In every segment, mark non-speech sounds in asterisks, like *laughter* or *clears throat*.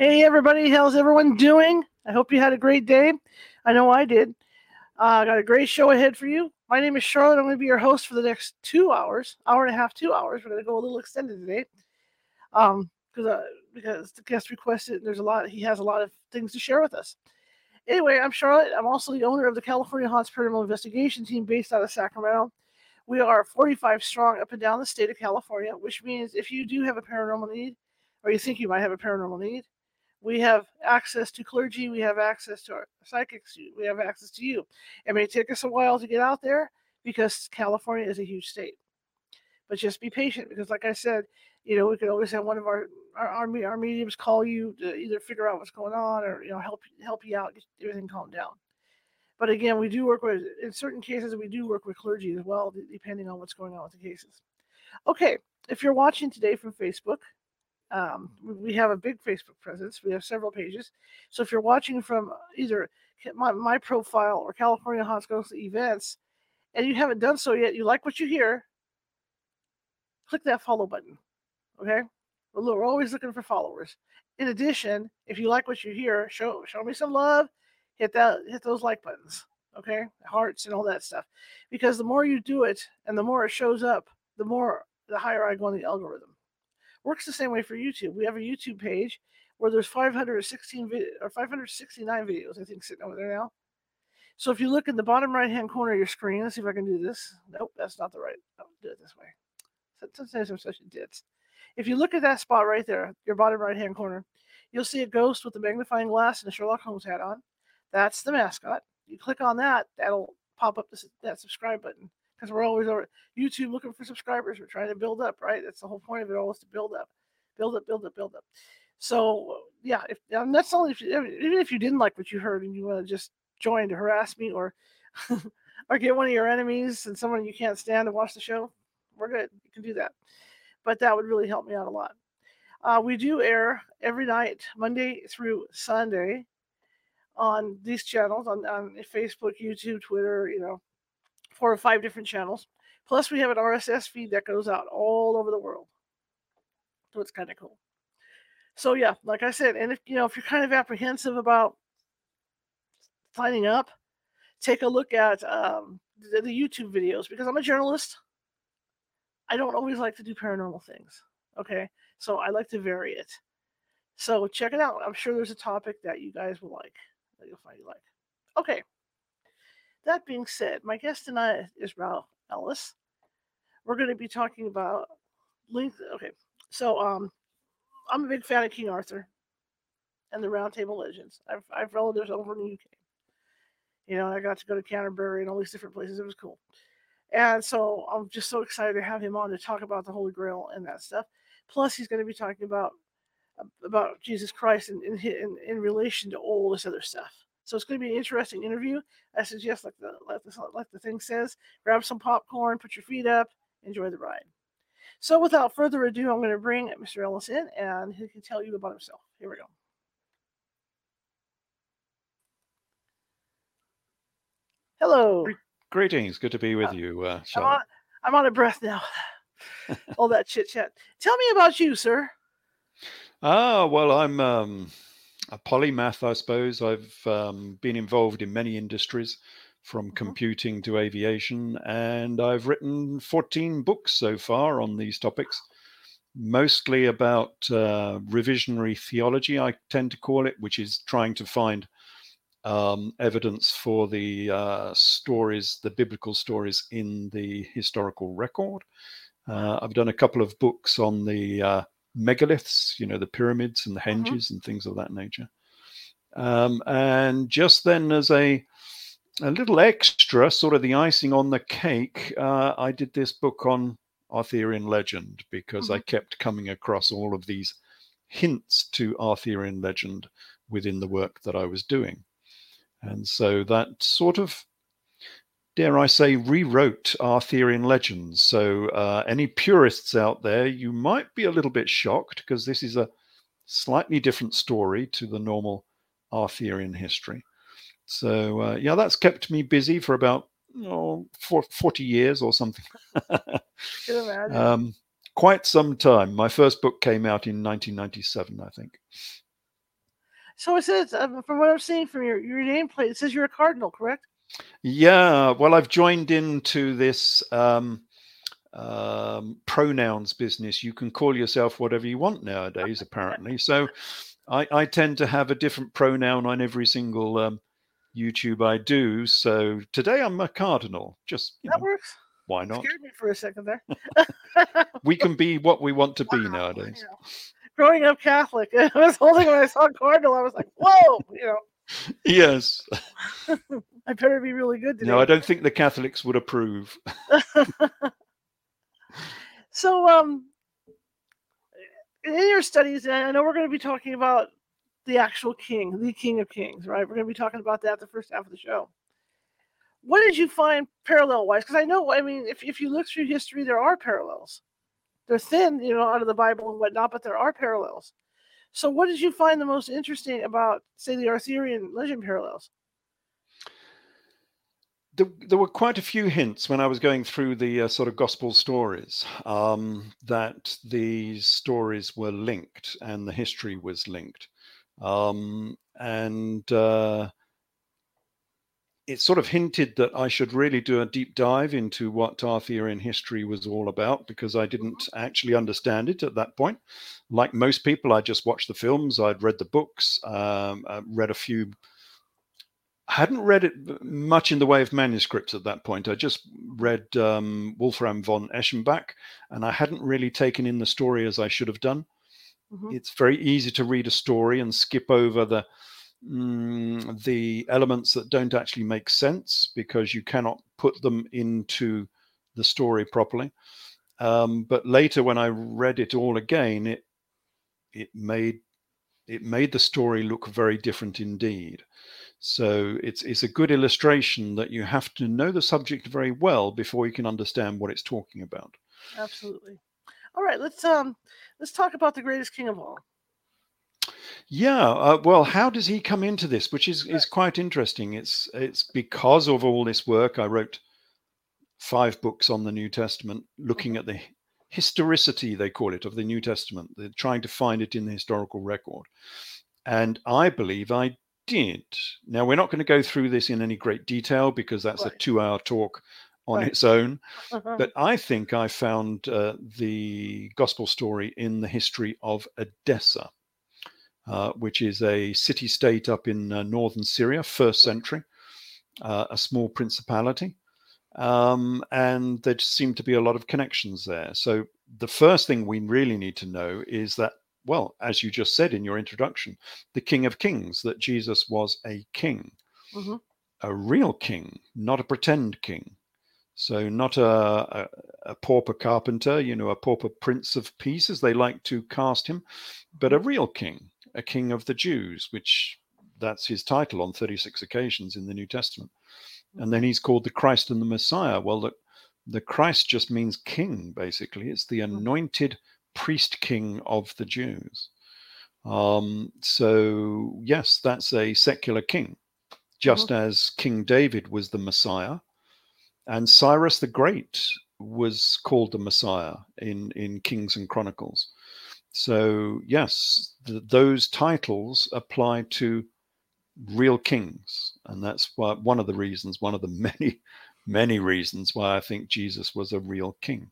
Hey everybody, how's everyone doing? I hope you had a great day. I know I did. I uh, got a great show ahead for you. My name is Charlotte. I'm going to be your host for the next two hours, hour and a half, two hours. We're going to go a little extended today, um, because uh, because the guest requested. There's a lot. He has a lot of things to share with us. Anyway, I'm Charlotte. I'm also the owner of the California Haunts Paranormal Investigation Team based out of Sacramento. We are 45 strong up and down the state of California, which means if you do have a paranormal need, or you think you might have a paranormal need, we have access to clergy, we have access to our psychics, we have access to you. It may take us a while to get out there because California is a huge state. But just be patient because, like I said, you know, we could always have one of our our, our, our mediums call you to either figure out what's going on or you know help help you out, get everything calmed down. But again, we do work with in certain cases we do work with clergy as well, depending on what's going on with the cases. Okay, if you're watching today from Facebook, um, we have a big Facebook presence. We have several pages. So if you're watching from either my, my profile or California Ghost events, and you haven't done so yet, you like what you hear, click that follow button. Okay, we're always looking for followers. In addition, if you like what you hear, show show me some love. Hit that hit those like buttons. Okay, hearts and all that stuff. Because the more you do it, and the more it shows up, the more the higher I go on the algorithm. Works the same way for YouTube. We have a YouTube page where there's 516 vid- or 569 videos, I think, sitting over there now. So if you look in the bottom right hand corner of your screen, let's see if I can do this. Nope, that's not the right. I'll do it this way. Sometimes I'm such a ditz. If you look at that spot right there, your bottom right hand corner, you'll see a ghost with a magnifying glass and a Sherlock Holmes hat on. That's the mascot. You click on that, that'll pop up this, that subscribe button because we're always over YouTube looking for subscribers. We're trying to build up, right? That's the whole point of it all is to build up, build up, build up, build up. So yeah, if and that's only if you, even if you didn't like what you heard and you want to just join to harass me or *laughs* or get one of your enemies and someone you can't stand to watch the show, we're good. You can do that, but that would really help me out a lot. Uh, we do air every night, Monday through Sunday, on these channels on, on Facebook, YouTube, Twitter, you know, four or five different channels. Plus, we have an RSS feed that goes out all over the world. So it's kind of cool. So yeah, like I said, and if you know if you're kind of apprehensive about signing up, take a look at um, the, the YouTube videos because I'm a journalist. I don't always like to do paranormal things. Okay, so I like to vary it. So check it out. I'm sure there's a topic that you guys will like that you'll find you like. Okay. That being said, my guest tonight is Ralph Ellis. We're going to be talking about link. Okay, so um, I'm a big fan of King Arthur and the Round Table Legends. I've I've relatives over in the UK. You know, I got to go to Canterbury and all these different places. It was cool. And so I'm just so excited to have him on to talk about the Holy Grail and that stuff. Plus, he's going to be talking about about Jesus Christ in in, in, in relation to all this other stuff. So it's going to be an interesting interview. I suggest, like the like the, like the thing says, grab some popcorn, put your feet up, enjoy the ride. So without further ado, I'm going to bring Mr. Ellis in, and he can tell you about himself. Here we go. Hello. Greetings. Good to be with uh, you, uh, I'm, on, I'm on a breath now. *laughs* All that chit chat. Tell me about you, sir. Ah, well, I'm um, a polymath, I suppose. I've um, been involved in many industries, from mm-hmm. computing to aviation, and I've written 14 books so far on these topics, mostly about uh, revisionary theology, I tend to call it, which is trying to find um, evidence for the uh, stories, the biblical stories in the historical record. Uh, I've done a couple of books on the uh, megaliths, you know, the pyramids and the mm-hmm. henges mm-hmm. and things of that nature. Um, and just then, as a a little extra, sort of the icing on the cake, uh, I did this book on Arthurian legend because mm-hmm. I kept coming across all of these hints to Arthurian legend within the work that I was doing. And so that sort of, dare I say, rewrote Arthurian legends. So uh, any purists out there, you might be a little bit shocked because this is a slightly different story to the normal Arthurian history. So uh, yeah, that's kept me busy for about oh, 40 years or something. *laughs* um, quite some time. My first book came out in 1997, I think. So it says, um, from what I'm seeing from your, your nameplate, it says you're a cardinal, correct? Yeah. Well, I've joined into this um, um, pronouns business. You can call yourself whatever you want nowadays, apparently. So I, I, tend to have a different pronoun on every single um, YouTube I do. So today I'm a cardinal. Just that know, works. Why not? Scared me for a second there. *laughs* we can be what we want to wow, be nowadays. You know. Growing up Catholic, *laughs* I was holding when I saw cardinal. I was like, "Whoa!" You know. *laughs* Yes. I better be really good today. No, I don't think the Catholics would approve. *laughs* so, um, in your studies, I know we're going to be talking about the actual king, the king of kings, right? We're going to be talking about that the first half of the show. What did you find parallel wise? Because I know, I mean, if, if you look through history, there are parallels. They're thin, you know, out of the Bible and whatnot, but there are parallels. So, what did you find the most interesting about, say, the Arthurian legend parallels? There, there were quite a few hints when I was going through the uh, sort of gospel stories um, that these stories were linked and the history was linked. Um, and uh, it sort of hinted that I should really do a deep dive into what Arthurian history was all about because I didn't actually understand it at that point. Like most people, I just watched the films, I'd read the books, um, read a few. I hadn't read it much in the way of manuscripts at that point. I just read um, Wolfram von Eschenbach, and I hadn't really taken in the story as I should have done. Mm-hmm. It's very easy to read a story and skip over the mm, the elements that don't actually make sense because you cannot put them into the story properly. Um, but later, when I read it all again, it it made it made the story look very different indeed. So it's it's a good illustration that you have to know the subject very well before you can understand what it's talking about. Absolutely. All right, let's um let's talk about the greatest king of all. Yeah, uh, well, how does he come into this? Which is is quite interesting. It's it's because of all this work. I wrote five books on the New Testament, looking at the historicity they call it of the New Testament. They're trying to find it in the historical record, and I believe I did. Now we're not going to go through this in any great detail because that's right. a two-hour talk on right. its own. Uh-huh. But I think I found uh, the gospel story in the history of Edessa, uh, which is a city state up in uh, northern Syria, first century, uh, a small principality. Um, and there seem to be a lot of connections there. So the first thing we really need to know is that, well, as you just said in your introduction, the King of Kings, that Jesus was a king. Mm-hmm a real king, not a pretend king. So not a, a, a, pauper carpenter, you know, a pauper prince of peace, as they like to cast him, but a mm-hmm. real king, a king of the Jews, which that's his title on 36 occasions in the New Testament. And then mm-hmm. he's called the Christ and the Messiah. Well, the, the Christ just means king, basically. It's the mm-hmm. anointed priest king of the Jews. Um, so, yes, that's a secular king, just mm-hmm. as King David was the Messiah and Cyrus the Great was called the Messiah in, in Kings and Chronicles. So, yes, th- those titles apply to real kings. And that's why, one of the reasons, one of the *laughs* many, many reasons why I think Jesus was a real king.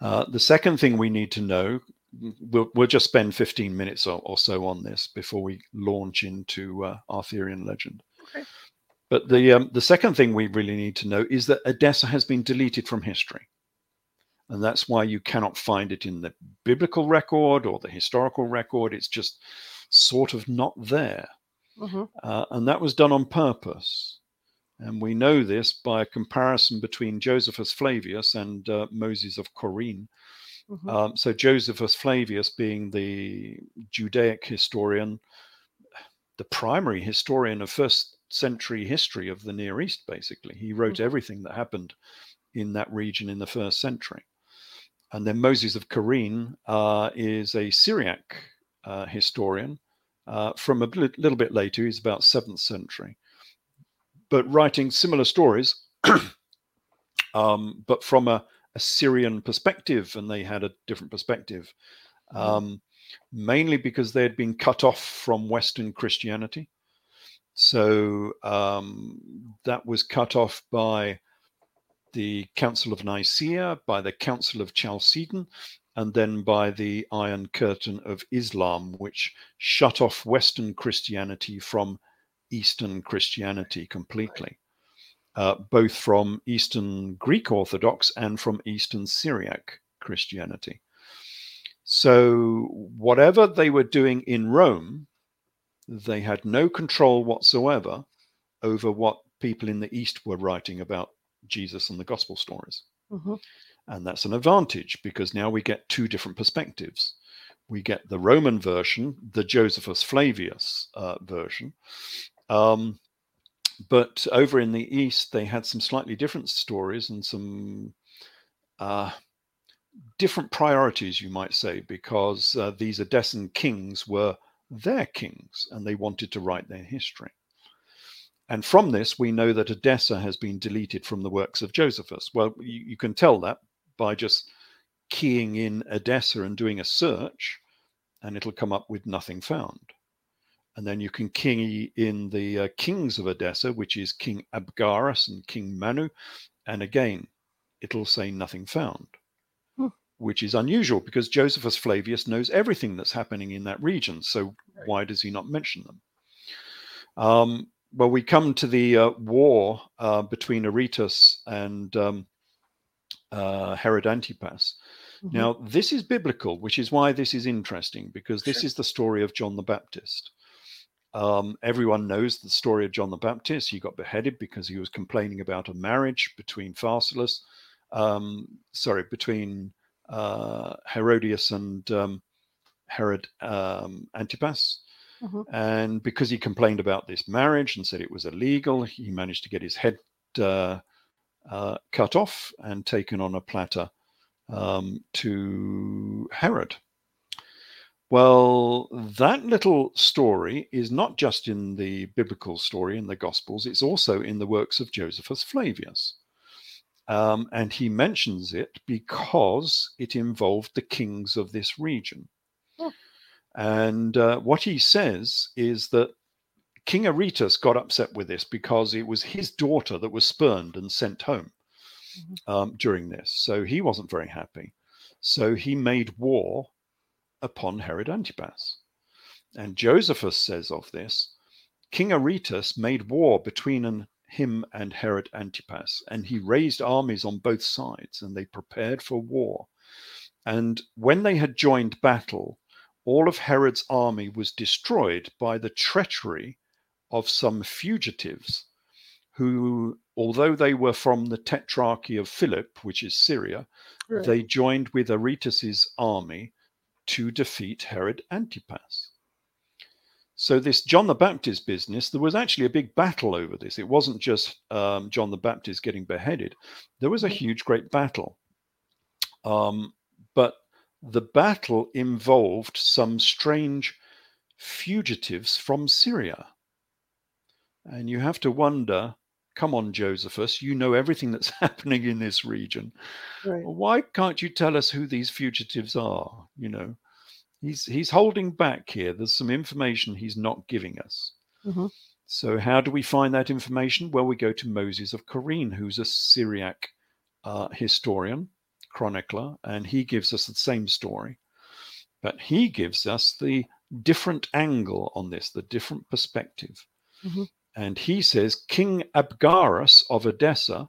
Uh, the second thing we need to know, we'll, we'll just spend 15 minutes or, or, so on this before we launch into uh, Arthurian legend. Okay. But the um, the second thing we really need to know is that Edessa has been deleted from history, and that's why you cannot find it in the biblical record or the historical record. It's just sort of not there, mm-hmm. uh, and that was done on purpose. And we know this by a comparison between Josephus Flavius and uh, Moses of Chorene. Mm-hmm. Um, so, Josephus Flavius being the Judaic historian, the primary historian of first century history of the Near East, basically. He wrote mm-hmm. everything that happened in that region in the first century. And then Moses of Chorene uh, is a Syriac uh, historian uh, from a little bit later. He's about seventh century, but writing similar stories, *clears throat* um, but from a, a, Syrian perspective, and they had a different perspective, mm. um, mainly because they had been cut off from Western Christianity. So um, that was cut off by the Council of Nicaea, by the Council of Chalcedon, and then by the Iron Curtain of Islam, which shut off Western Christianity from Eastern Christianity completely, uh, both from Eastern Greek Orthodox and from Eastern Syriac Christianity. So, whatever they were doing in Rome, they had no control whatsoever over what people in the East were writing about Jesus and the gospel stories. Mm-hmm. And that's an advantage because now we get two different perspectives. We get the Roman version, the Josephus Flavius uh, version. Um, but over in the East, they had some slightly different stories and some uh, different priorities, you might say, because uh, these Edessan kings were their kings and they wanted to write their history. And from this, we know that Edessa has been deleted from the works of Josephus. Well, you, you can tell that by just keying in Edessa and doing a search, and it'll come up with nothing found. And then you can key in the uh, kings of Edessa, which is King Abgarus and King Manu, and again, it'll say nothing found, hmm. which is unusual because Josephus Flavius knows everything that's happening in that region. So why does he not mention them? Um, well, we come to the uh, war uh, between Aretas and um, uh, Herod Antipas. Mm-hmm. Now, this is biblical, which is why this is interesting because this sure. is the story of John the Baptist. Um, everyone knows the story of John the Baptist. He got beheaded because he was complaining about a marriage between Pharsalus, um, sorry, between uh, Herodias and um, Herod um, Antipas. Mm-hmm. And because he complained about this marriage and said it was illegal, he managed to get his head uh, uh, cut off and taken on a platter um, to Herod. Well, that little story is not just in the biblical story in the Gospels, it's also in the works of Josephus Flavius. Um, and he mentions it because it involved the kings of this region. And uh, what he says is that King Aretas got upset with this because it was his daughter that was spurned and sent home mm-hmm. um, during this. So he wasn't very happy. So he made war upon Herod Antipas. And Josephus says of this King Aretas made war between an, him and Herod Antipas, and he raised armies on both sides, and they prepared for war. And when they had joined battle, all of Herod's army was destroyed by the treachery of some fugitives who, although they were from the tetrarchy of Philip, which is Syria, right. they joined with Aretas's army to defeat Herod Antipas. So, this John the Baptist business, there was actually a big battle over this. It wasn't just um, John the Baptist getting beheaded, there was a mm-hmm. huge, great battle. Um, but the battle involved some strange fugitives from Syria. And you have to wonder come on, Josephus, you know everything that's *laughs* happening in this region. Right. Why can't you tell us who these fugitives are? You know, he's he's holding back here. There's some information he's not giving us. Mm-hmm. So how do we find that information? Well, we go to Moses of Chorene, who's a Syriac uh, historian, chronicler, and he gives us the same story. But he gives us the different angle on this, the different perspective. Mm-hmm. And he says King Abgarus of Edessa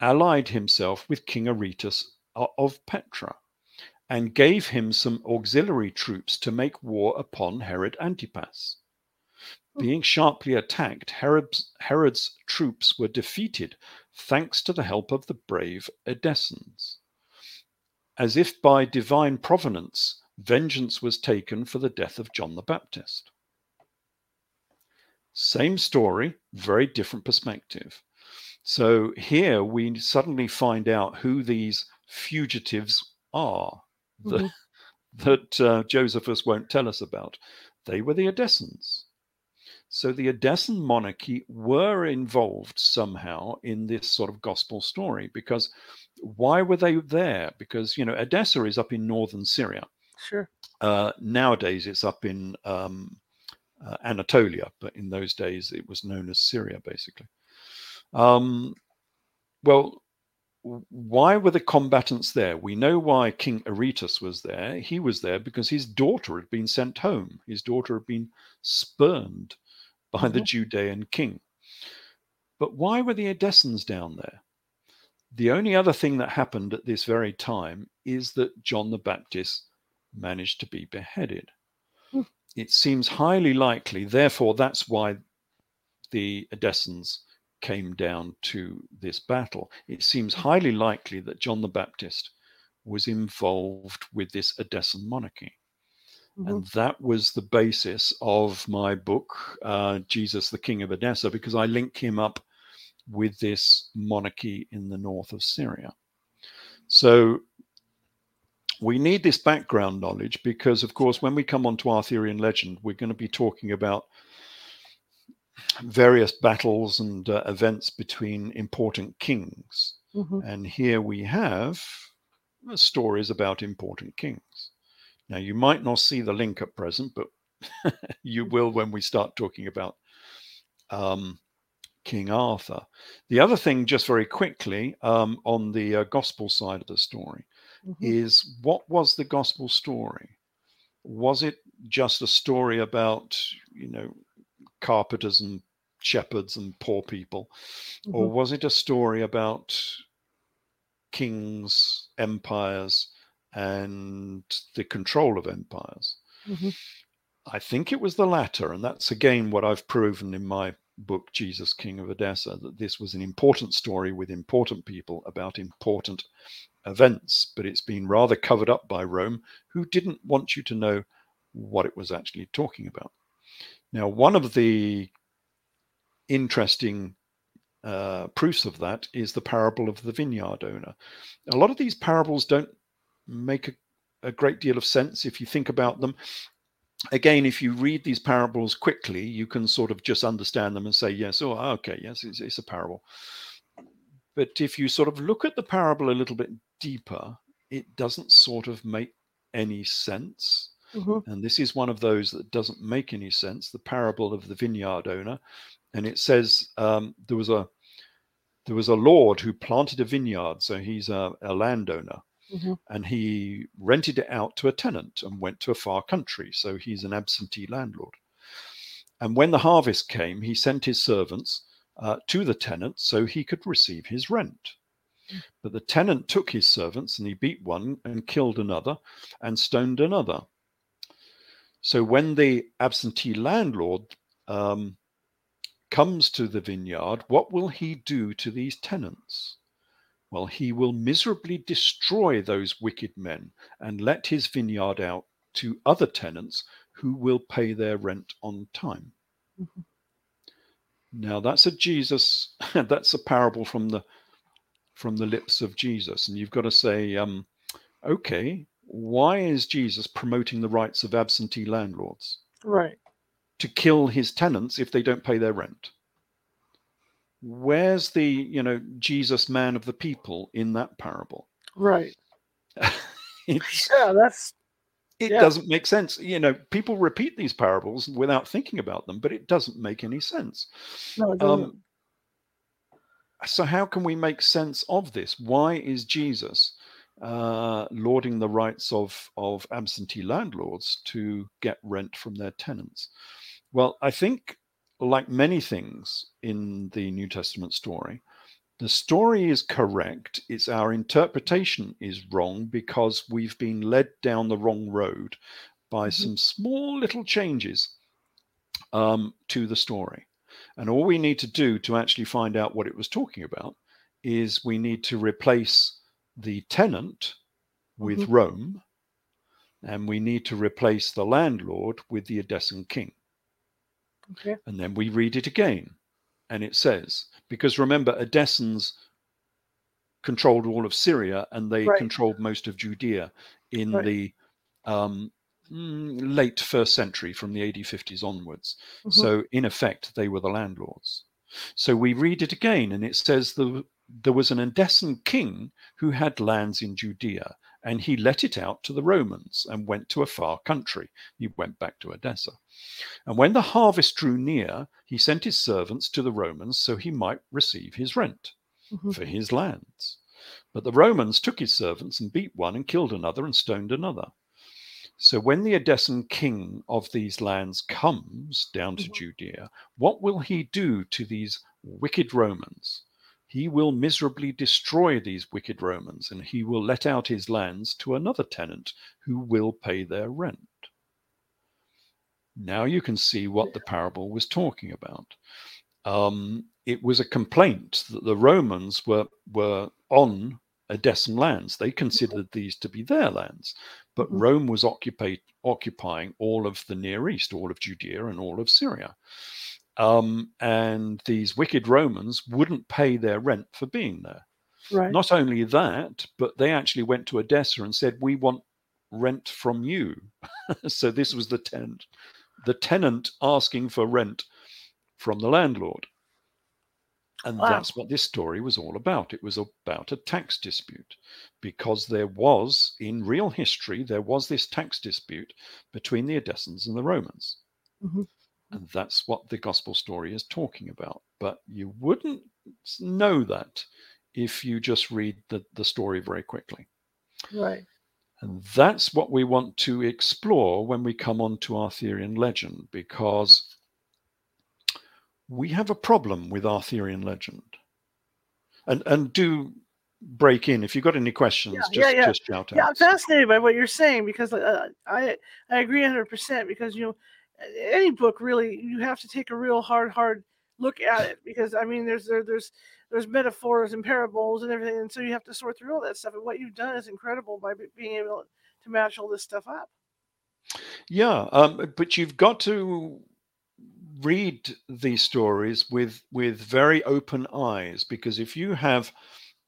allied himself with King Aretas of Petra and gave him some auxiliary troops to make war upon Herod Antipas. Hmm. Being sharply attacked, Herod's, Herod's troops were defeated thanks to the help of the brave Edessans. As if by divine providence, vengeance was taken for the death of John the Baptist. Same story, very different perspective. So here we suddenly find out who these fugitives are *laughs* mm-hmm. that, that uh, Josephus won't tell us about. They were the Edessans. So the Edessan monarchy were involved somehow in this sort of gospel story because why were they there? Because, you know, Edessa is up in northern Syria. Sure. Uh, nowadays it's up in um, uh, Anatolia, but in those days it was known as Syria, basically. Um, well, why were the combatants there? We know why King Aretas was there. He was there because his daughter had been sent home. His daughter had been spurned by mm-hmm. the Judean king. But why were the Edessans down there? The only other thing that happened at this very time is that John the Baptist managed to be beheaded. It seems highly likely, therefore, that's why the Edessans came down to this battle. It seems highly likely that John the Baptist was involved with this Edessan monarchy. Mm-hmm. And that was the basis of my book, uh, Jesus, the King of Edessa, because I link him up with this monarchy in the north of Syria. So we need this background knowledge because, of course, when we come onto Arthurian legend, we're going to be talking about various battles and uh, events between important kings. Mm-hmm. And here we have uh, stories about important kings. Now, you might not see the link at present, but *laughs* you will when we start talking about um, King Arthur. The other thing, just very quickly, um, on the uh, gospel side of the story, mm-hmm. is what was the gospel story? Was it just a story about, you know, carpenters and shepherds and poor people? Mm-hmm. Or was it a story about kings, empires, and the control of empires? Mm-hmm. I think it was the latter. And that's again what I've proven in my book, Jesus, King of Edessa, that this was an important story with important people about important events, but it's been rather covered up by Rome, who didn't want you to know what it was actually talking about. Now, one of the interesting uh, proofs of that is the parable of the vineyard owner. A lot of these parables don't make a, a great deal of sense if you think about them. Again, if you read these parables quickly, you can sort of just understand them and say, yes, oh, okay, yes, it's, it's a parable. But if you sort of look at the parable a little bit deeper, it doesn't sort of make any sense. Mm-hmm. And this is one of those that doesn't make any sense the parable of the vineyard owner. And it says um, there was a there was a lord who planted a vineyard, so he's a, a landowner, mm-hmm. and he rented it out to a tenant and went to a far country, so he's an absentee landlord. And when the harvest came, he sent his servants uh, to the tenant so he could receive his rent. But the tenant took his servants and he beat one and killed another and stoned another. So when the absentee landlord um, comes to the vineyard, what will he do to these tenants? Well, he will miserably destroy those wicked men and let his vineyard out to other tenants who will pay their rent on time. Mm-hmm. Now that's a Jesus, *laughs* that's a parable from the from the lips of Jesus, and you've got to say, um, okay, why is Jesus promoting the rights of absentee landlords? Right. To kill his tenants if they don't pay their rent. Where's the, you know, Jesus man of the people in that parable? Right. *laughs* *laughs* yeah, that's it yeah. doesn't make sense. You know, people repeat these parables without thinking about them, but it doesn't make any sense. No, it doesn't. Um, so, how can we make sense of this? Why is Jesus uh, lauding the rights of, of absentee landlords to get rent from their tenants? Well, I think, like many things in the New Testament story, the story is correct. It's our interpretation is wrong because we've been led down the wrong road by mm-hmm. some small little changes um, to the story. And all we need to do to actually find out what it was talking about is we need to replace the tenant with Mhm. Rome, and we need to replace the landlord with the Edessan king. Okay. And then we read it again, and it says, because remember, Edessans controlled all of Syria and they Right. controlled most of Judea in Right. the um, late first century from the AD 50s onwards. Mhm. So, in effect, they were the landlords. So, we read it again, and it says the, there was an Edessan king who had lands in Judea, and he let it out to the Romans and went to a far country. He went back to Edessa. And when the harvest drew near, he sent his servants to the Romans so he might receive his rent Mhm. for his lands. But the Romans took his servants and beat one and killed another and stoned another. So when the Edessan king of these lands comes down to Mhm. Judea, what will he do to these wicked Romans? He will miserably destroy these wicked Romans, and he will let out his lands to another tenant who will pay their rent. Now you can see what the parable was talking about. Um, it was a complaint that the Romans were were on Edessan lands. They considered these to be their lands, but Mhm. Rome was occupied, occupying all of the Near East, all of Judea, and all of Syria. Um, and these wicked Romans wouldn't pay their rent for being there. Right. Not only that, but they actually went to Edessa and said, "We want rent from you." *laughs* so this was the tenant, the tenant asking for rent from the landlord. And Wow. that's what this story was all about. It was about a tax dispute because there was, in real history, there was this tax dispute between the Edessans and the Romans. Mhm. And that's what the gospel story is talking about. But you wouldn't know that if you just read the, the story very quickly. Right. And that's what we want to explore when we come on to Arthurian legend, because we have a problem with Arthurian legend. And and do break in if you've got any questions, Yeah, just yeah, yeah. just shout out. Yeah, I'm fascinated by what you're saying because uh, I I agree 100 percent because you know any book really you have to take a real hard hard look at it because I mean there's there, there's there's metaphors and parables and everything and so you have to sort through all that stuff and what you've done is incredible by being able to match all this stuff up. Yeah, um, but you've got to read these stories with with very open eyes because if you have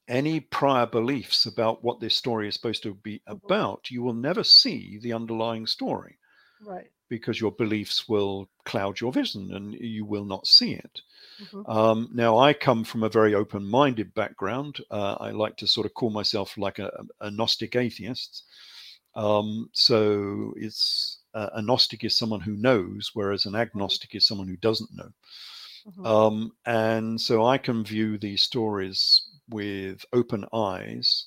any prior beliefs about what this story is supposed to be Mhm. about, you will never see the underlying story Right. because your beliefs will cloud your vision and you will not see it. Mhm. Um, now, I come from a very open minded background. Uh, I like to sort of call myself like a, a Gnostic atheist. Um, so it's uh, a Gnostic is someone who knows, whereas an agnostic is someone who doesn't know. Mhm. Um, and so I can view these stories with open eyes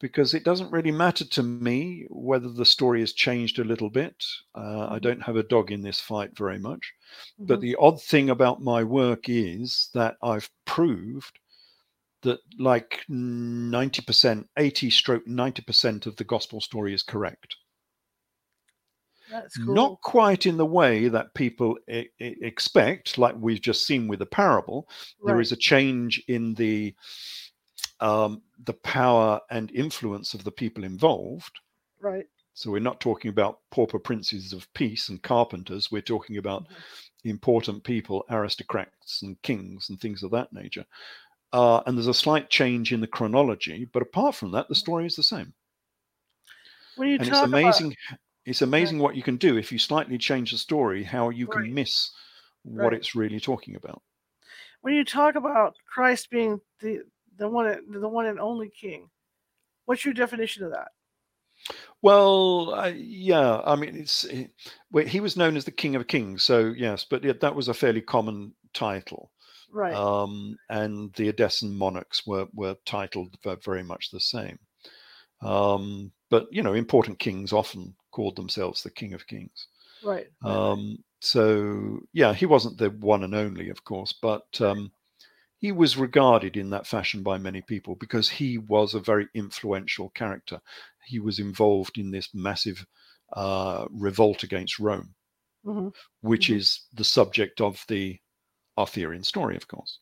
because it doesn't really matter to me whether the story has changed a little bit. Uh, I Mhm. don't have a dog in this fight very much. But Mhm. the odd thing about my work is that I've proved that like 90%, 80 stroke 90% of the gospel story is correct. Cool. Not quite in the way that people e- e- expect, like we've just seen with the parable. There right. is a change in the um, the power and influence of the people involved. right. So we're not talking about pauper princes of peace and carpenters. We're talking about Mhm. important people, aristocrats and kings and things of that nature. Uh, and there's a slight change in the chronology, but apart from that, the story is the same. When you And it's talk about amazing. It's amazing what you can do if you slightly change the story, how you can miss what Right. it's really talking about. when you talk about Christ being the the one and- the one and only King, what's your definition of that? Well, uh, yeah, I mean, it's it, well, he was known as the King of Kings, so yes, but it, that was a fairly common title. Right. Um, and the Edessan monarchs were were titled very much the same. Um, but you know, important kings often called themselves the King of Kings. right. Um, so yeah, he wasn't the one and only, of course, but um, he was regarded in that fashion by many people because he was a very influential character. He was involved in this massive uh, revolt against Rome. Mhm. which Mhm. is the subject of the Arthurian story, of course.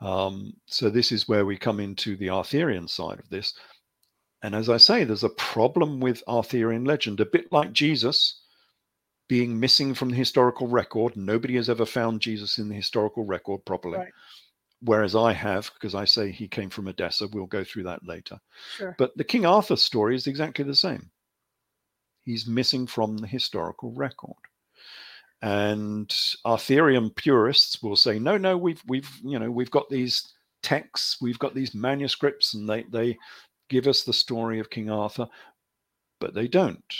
Um, so this is where we come into the Arthurian side of this. And as I say, there's a problem with Arthurian legend, a bit like Jesus being missing from the historical record. Nobody has ever found Jesus in the historical record properly. Right. Whereas I have, because I say he came from Edessa. We'll go through that later. Sure. But the King Arthur story is exactly the same. He's missing from the historical record. And Arthurian purists will say, no, no, we've we've you know we've got these texts, we've got these manuscripts, and they they give us the story of King Arthur, but they don't.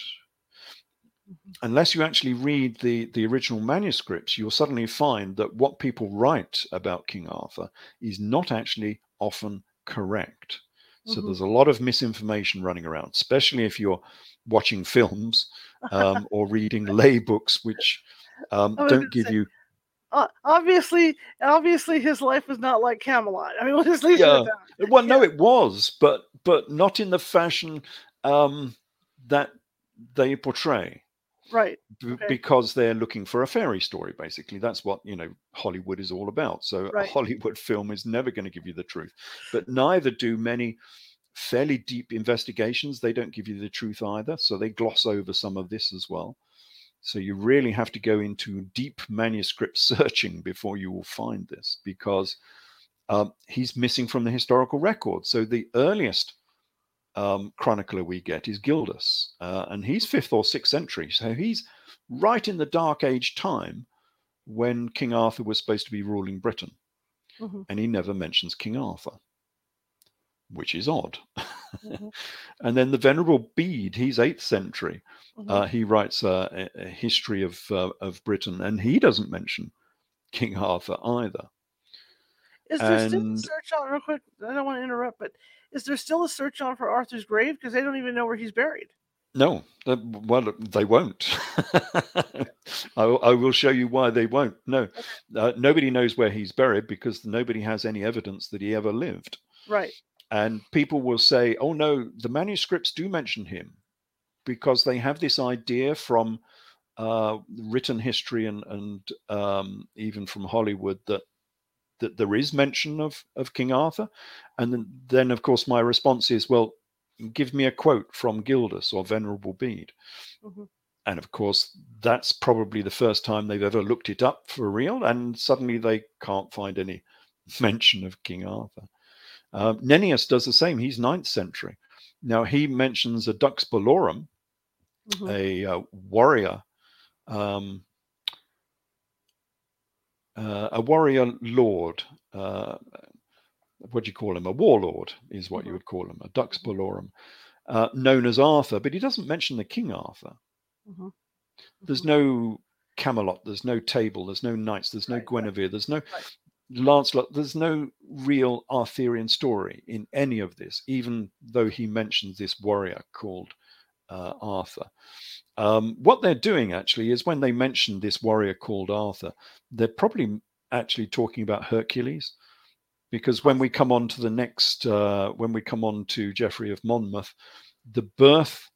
Mhm. Unless you actually read the, the original manuscripts, you'll suddenly find that what people write about King Arthur is not actually often correct. So Mhm. there's a lot of misinformation running around, especially if you're watching films *laughs* um, or reading lay books, which um, don't give say, you. Uh, obviously, obviously, his life was not like Camelot. I mean, we'll just leave it Yeah. at that. Well, no, it was, but but not in the fashion um, that they portray. Right. b- Okay. because they're looking for a fairy story basically that's what you know hollywood is all about so a hollywood *laughs* film is never going to give you the truth but neither do many fairly deep investigations they don't give you the truth either so they gloss over some of this as well so you really have to go into deep manuscript *laughs* searching before you will find this because um, he's missing from the historical record so the earliest um, chronicler we get is Gildas, uh, and he's fifth or sixth century. So he's right in the Dark Age time when King Arthur was supposed to be ruling Britain, Mhm. and he never mentions King Arthur, which is odd. *laughs* Mhm. *laughs* and then the Venerable Bede, he's eighth century. Mhm. Uh, he writes a, a- history of uh, of Britain, and he doesn't mention King Arthur either. Is there still a search on real quick? I don't want to interrupt, but is there still a search on for Arthur's grave because they don't even know where he's buried? No, uh, well, they won't. *laughs* I, will- I will show you why they won't. No, uh, nobody knows where he's buried because nobody has any evidence that he ever lived. Right. And people will say, oh, no, the manuscripts do mention him because they have this idea from uh, written history and, and um, even from Hollywood that that there is mention of, of King Arthur. And then, then, of course, my response is, well, give me a quote from Gildas or Venerable Bede. Mhm. And of course, that's probably the first time they've ever looked it up for real. And suddenly they can't find any *laughs* mention of King Arthur. Um, Nennius does the same. He's ninth century. Now, he mentions a Dux Bellorum, Mhm. a uh, warrior, um, uh, a warrior lord. Uh, what do you call him? A warlord is what you Mhm. would call him, a Dux Bellorum, uh, known as Arthur, but he doesn't mention the King Arthur. Mhm. There's Mhm. no Camelot, there's no table, there's no knights, there's no right. Guinevere, there's no Right. Lancelot, there's no real Arthurian story in any of this, even though he mentions this warrior called uh, Arthur. Um, what they're doing actually is when they mention this warrior called Arthur, they're probably actually talking about Hercules, because when we come on to the next, uh, when we come on to Geoffrey of Monmouth, the birth,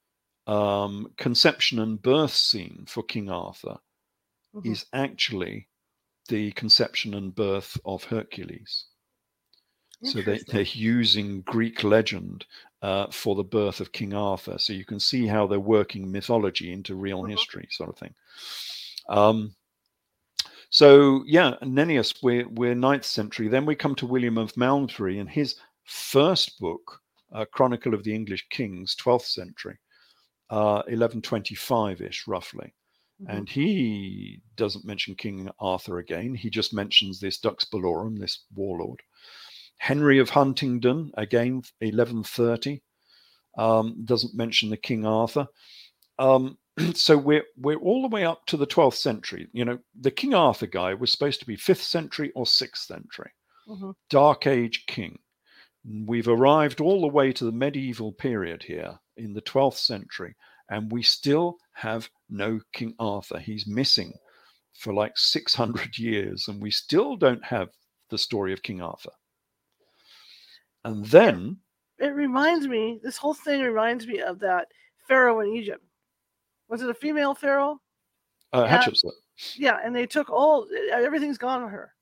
um, conception, and birth scene for King Arthur Mhm. is actually the conception and birth of Hercules. So they, they're using Greek legend uh, for the birth of King Arthur. So you can see how they're working mythology into real Mhm. history, sort of thing. Um, so yeah, Nennius, we're, we're ninth century. Then we come to William of Malmesbury and his first book, uh, Chronicle of the English Kings, 12th century, uh, 1125-ish roughly Mhm. and he doesn't mention King Arthur again. He just mentions this Dux Bellorum, this warlord. Henry of Huntingdon, again, 1130, um, doesn't mention the King Arthur. Um, *clears throat* so we're we're all the way up to the 12th century. You know, the King Arthur guy was supposed to be 5th century or 6th century, Mhm. Dark Age king. We've arrived all the way to the medieval period here in the 12th century, and we still have no King Arthur. He's missing for like 600 *laughs* years, and we still don't have the story of King Arthur. And then, It reminds me. This whole thing reminds me of that pharaoh in Egypt. Was it a female pharaoh? Uh, Yeah. Hatshepsut. Yeah, and they took all everything's gone with her.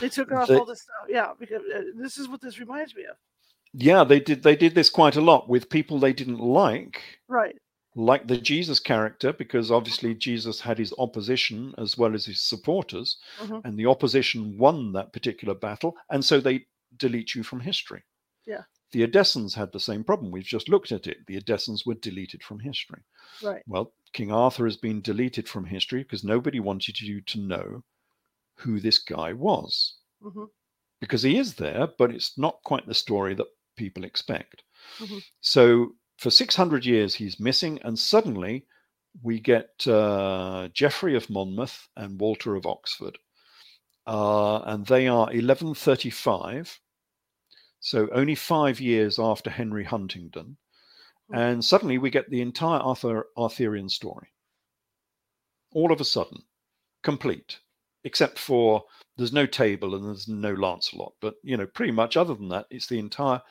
They took off They- all this stuff. Yeah, because uh, this is what this reminds me of. Yeah, they did. They did this quite a lot with people they didn't like, Right. Like the Jesus character, because obviously Jesus had his opposition as well as his supporters, Mhm. and the opposition won that particular battle, and so they delete you from history. Yeah. The Edessans had the same problem. We've just looked at it. The Edessans were deleted from history. Right. Well, King Arthur has been deleted from history because nobody wanted you to know who this guy was. hmm Because he is there, but it's not quite the story that people expect. Mhm. So for 600 years, he's missing, and suddenly we get uh, Geoffrey of Monmouth and Walter of Oxford. Uh, and they are 1135, so only five years after Henry Huntingdon. Mhm. And suddenly we get the entire Arthur, Arthurian story. All of a sudden, complete, except for there's no table and there's no Lancelot. But, you know, pretty much other than that, it's the entire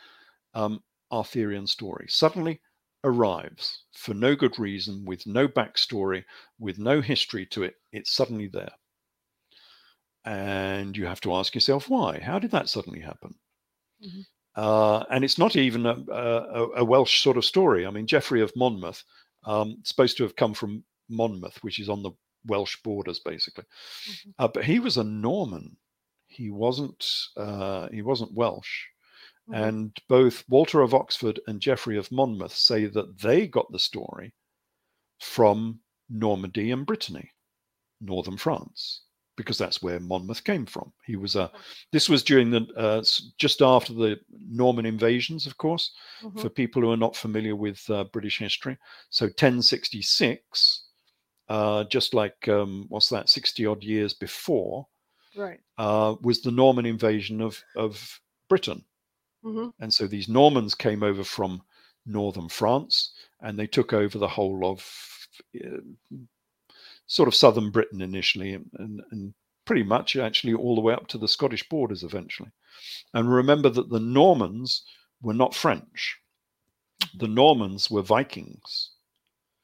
um, Arthurian story. Suddenly arrives for no good reason, with no backstory, with no history to it. It's suddenly there. And you have to ask yourself why. How did that suddenly happen? Mhm. Uh, and it's not even a, a, a Welsh sort of story. I mean, Geoffrey of Monmouth, um, supposed to have come from Monmouth, which is on the Welsh borders, basically. Mhm. Uh, but he was a Norman. He wasn't. Uh, he wasn't Welsh. Mhm. And both Walter of Oxford and Geoffrey of Monmouth say that they got the story from Normandy and Brittany, northern France, because that's where Monmouth came from. He was a. This was during the uh, just after the Norman invasions, of course. Mhm. For people who are not familiar with uh, British history, so 1066, uh, just like um, what's that, 60 odd years before, Right. uh, was the Norman invasion of of Britain. Hmm And so these Normans came over from northern France and they took over the whole of uh, sort of southern Britain initially and, and, and pretty much actually all the way up to the Scottish borders eventually. And remember that the Normans were not French, the Normans were Vikings.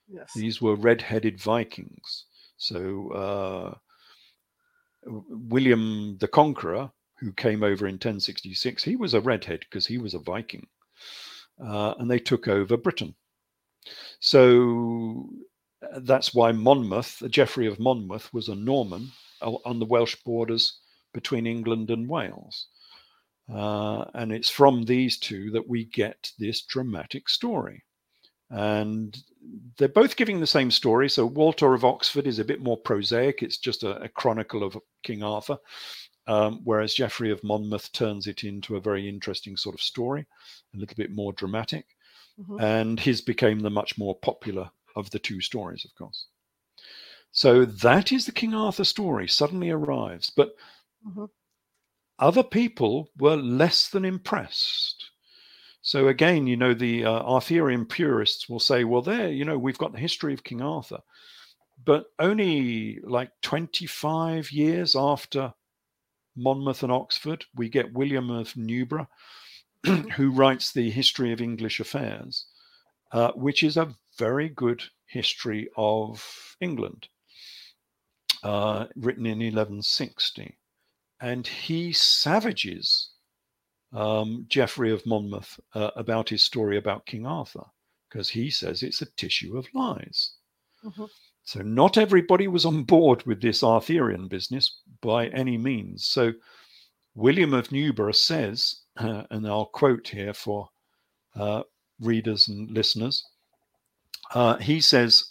Yes. These were red headed Vikings. So uh, William the Conqueror, who came over in 1066, he was a redhead because he was a Viking. Uh, and they took over Britain. So uh, that's why Monmouth, Geoffrey of Monmouth, was a Norman on the Welsh borders between England and Wales. Uh, and it's from these two that we get this dramatic story. And they're both giving the same story. So Walter of Oxford is a bit more prosaic. It's just a, a chronicle of King Arthur, um, whereas Geoffrey of Monmouth turns it into a very interesting sort of story, a little bit more dramatic. Mhm. And his became the much more popular of the two stories, of course. So that is the King Arthur story, suddenly arrives. But Mhm. other people were less than impressed. So again, you know, the uh, Arthurian purists will say, well, there, you know, we've got the history of King Arthur. But only like 25 years after Monmouth and Oxford, we get William of Newburgh, *clears throat* who writes the History of English Affairs, uh, which is a very good history of England, uh, written in 1160. And he savages um, Geoffrey of Monmouth uh, about his story about King Arthur because he says it's a tissue of lies. Mhm. So not everybody was on board with this Arthurian business by any means. So William of Newburgh says, uh, and I'll quote here for uh, readers and listeners, uh, he says,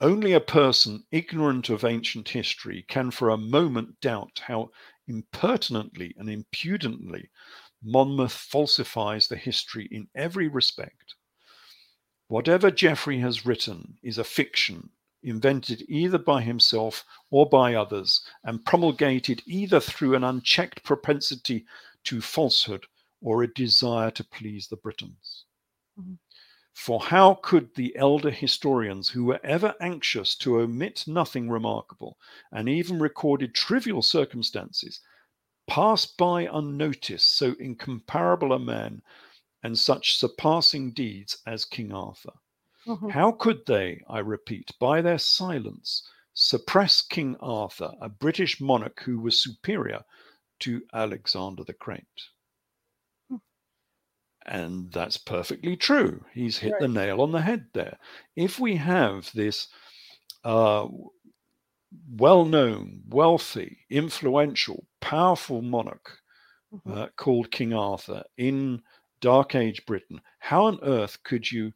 only a person ignorant of ancient history can for a moment doubt how impertinently and impudently Monmouth falsifies the history in every respect. Whatever Geoffrey has written is a fiction invented either by himself or by others, and promulgated either through an unchecked propensity to falsehood or a desire to please the Britons. Mhm. For how could the elder historians, who were ever anxious to omit nothing remarkable, and even recorded trivial circumstances, pass by unnoticed so incomparable a man and such surpassing deeds as King Arthur? Mhm. How could they, I repeat, by their silence, suppress King Arthur, a British monarch who was superior to Alexander the Great. Hmm. And that's perfectly true. He's hit Right. the nail on the head there. If we have this uh, well known, wealthy, influential, powerful monarch Mhm. uh, called King Arthur in Dark Age Britain, how on earth could you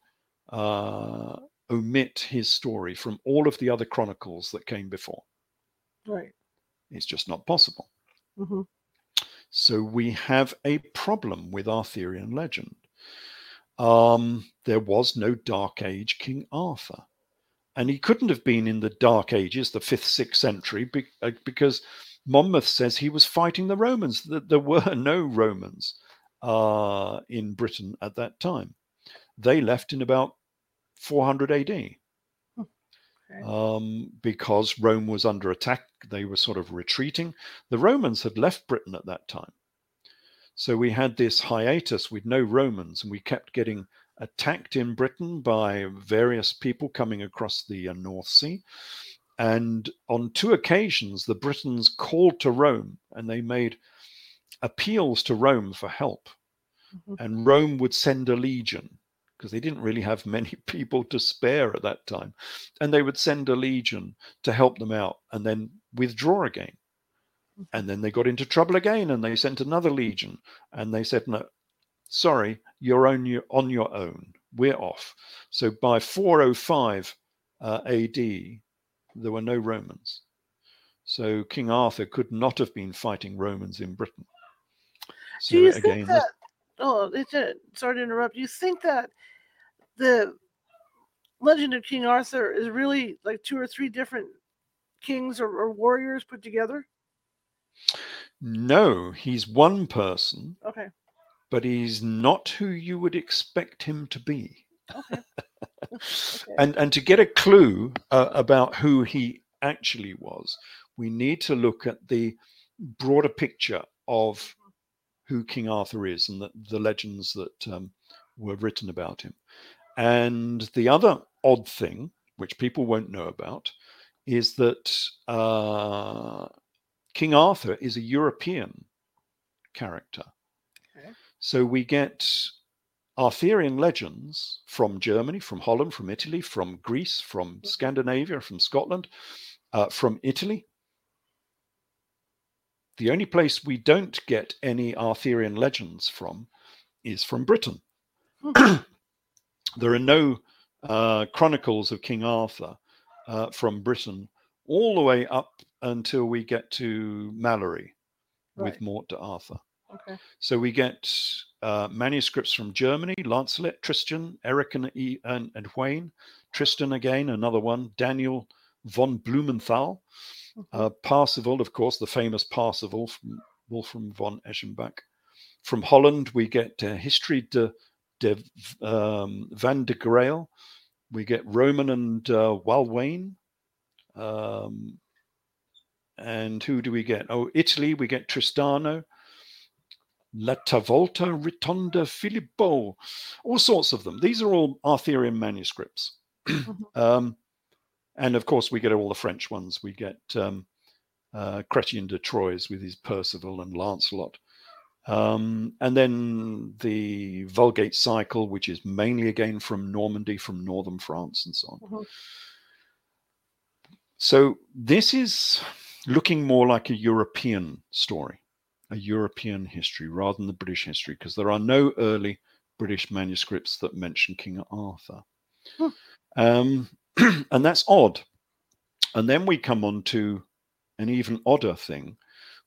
uh, omit his story from all of the other chronicles that came before? Right. It's just not possible. hmm So we have a problem with Arthurian legend. Um, there was no Dark Age King Arthur. And he couldn't have been in the Dark Ages, the fifth, sixth century, be- uh, because Monmouth says he was fighting the Romans. That there *laughs* were no Romans uh, in Britain at that time. They left in about 400 AD um, because Rome was under attack. They were sort of retreating. The Romans had left Britain at that time. So we had this hiatus with no Romans, and we kept getting attacked in Britain by various people coming across the uh, North Sea. And on two occasions, the Britons called to Rome and they made appeals to Rome for help. Mhm. And Rome would send a legion because they didn't really have *laughs* many people to spare at that time. And they would send a legion to help them out and then withdraw again. And then they got into trouble again and they sent another legion and they said, no, sorry, you're on your, on your own. We're off. So by 405 uh, AD, there were no Romans. So King Arthur could not have been fighting Romans in Britain. So Do you again, think that? Oh, it's a, sorry to interrupt. Do you think that the Legend of King Arthur is really like two or three different kings or, or warriors put together? no, he's one person, Okay. but he's not who you would expect him to be. Okay. *laughs* okay. And and to get a clue uh, about who he actually was, we need to look at the broader picture of who King Arthur is and the, the legends that um, were written about him. And the other odd thing, which people won't know about, is that uh, King Arthur is a European character. Okay. So we get Arthurian legends from Germany, from Holland, from Italy, from Greece, from Scandinavia, from Scotland, uh, from Italy. The only place we don't get any Arthurian legends from is from Britain. *clears throat* there are no uh, chronicles of King Arthur uh, from Britain all the way up until we get to Malory Right. with Mort de Arthur. Okay. So we get uh, manuscripts from Germany, Lancelot, Tristan, Erec and, E- and, and Wayne, Tristan again, another one, Daniel von Blumenthal, Mhm. uh, of course, the famous Parsifal from Wolfram von Eschenbach. From Holland, we get uh, History de, de um, Van de Grail. We get Roman and uh, Walwain. Um, and who do we get? Oh, Italy, we get Tristano. La Tavola Ritonda Filippo, all sorts of them. These are all Arthurian manuscripts. Mhm. *clears throat* um, and of course, we get all the French ones. We get um, uh, Chrétien de Troyes with his Percival and Lancelot. Um, and then the Vulgate cycle, which is mainly again from Normandy, from northern France, and so on. Mhm. So this is looking more like a European story, a European history rather than the British history, because there are no early British manuscripts that mention King Arthur. Hmm. Um, *clears throat* and that's odd. And then we come on to an even odder thing,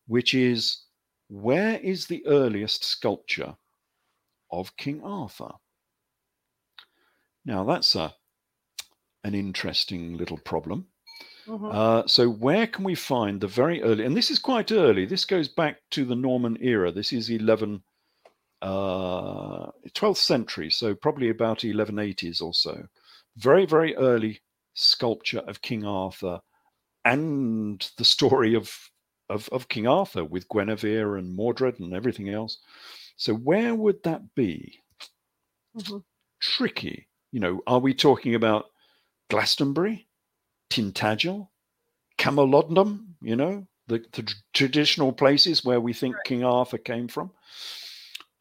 which is where is the earliest sculpture of King Arthur? Now that's a an interesting little problem. Mhm. Uh, so where can we find the very early? And this is quite early. This goes back to the Norman era. This is 11, uh, 12th century, so probably about 1180s or so. Very, very early sculpture of King Arthur and the story of, of, of King Arthur with Guinevere and Mordred and everything else. So where would that be? Mhm. Tricky. You know, are we talking about Glastonbury? Tintagel, Camulodunum, you know, the, the traditional places where we think Right. King Arthur came from?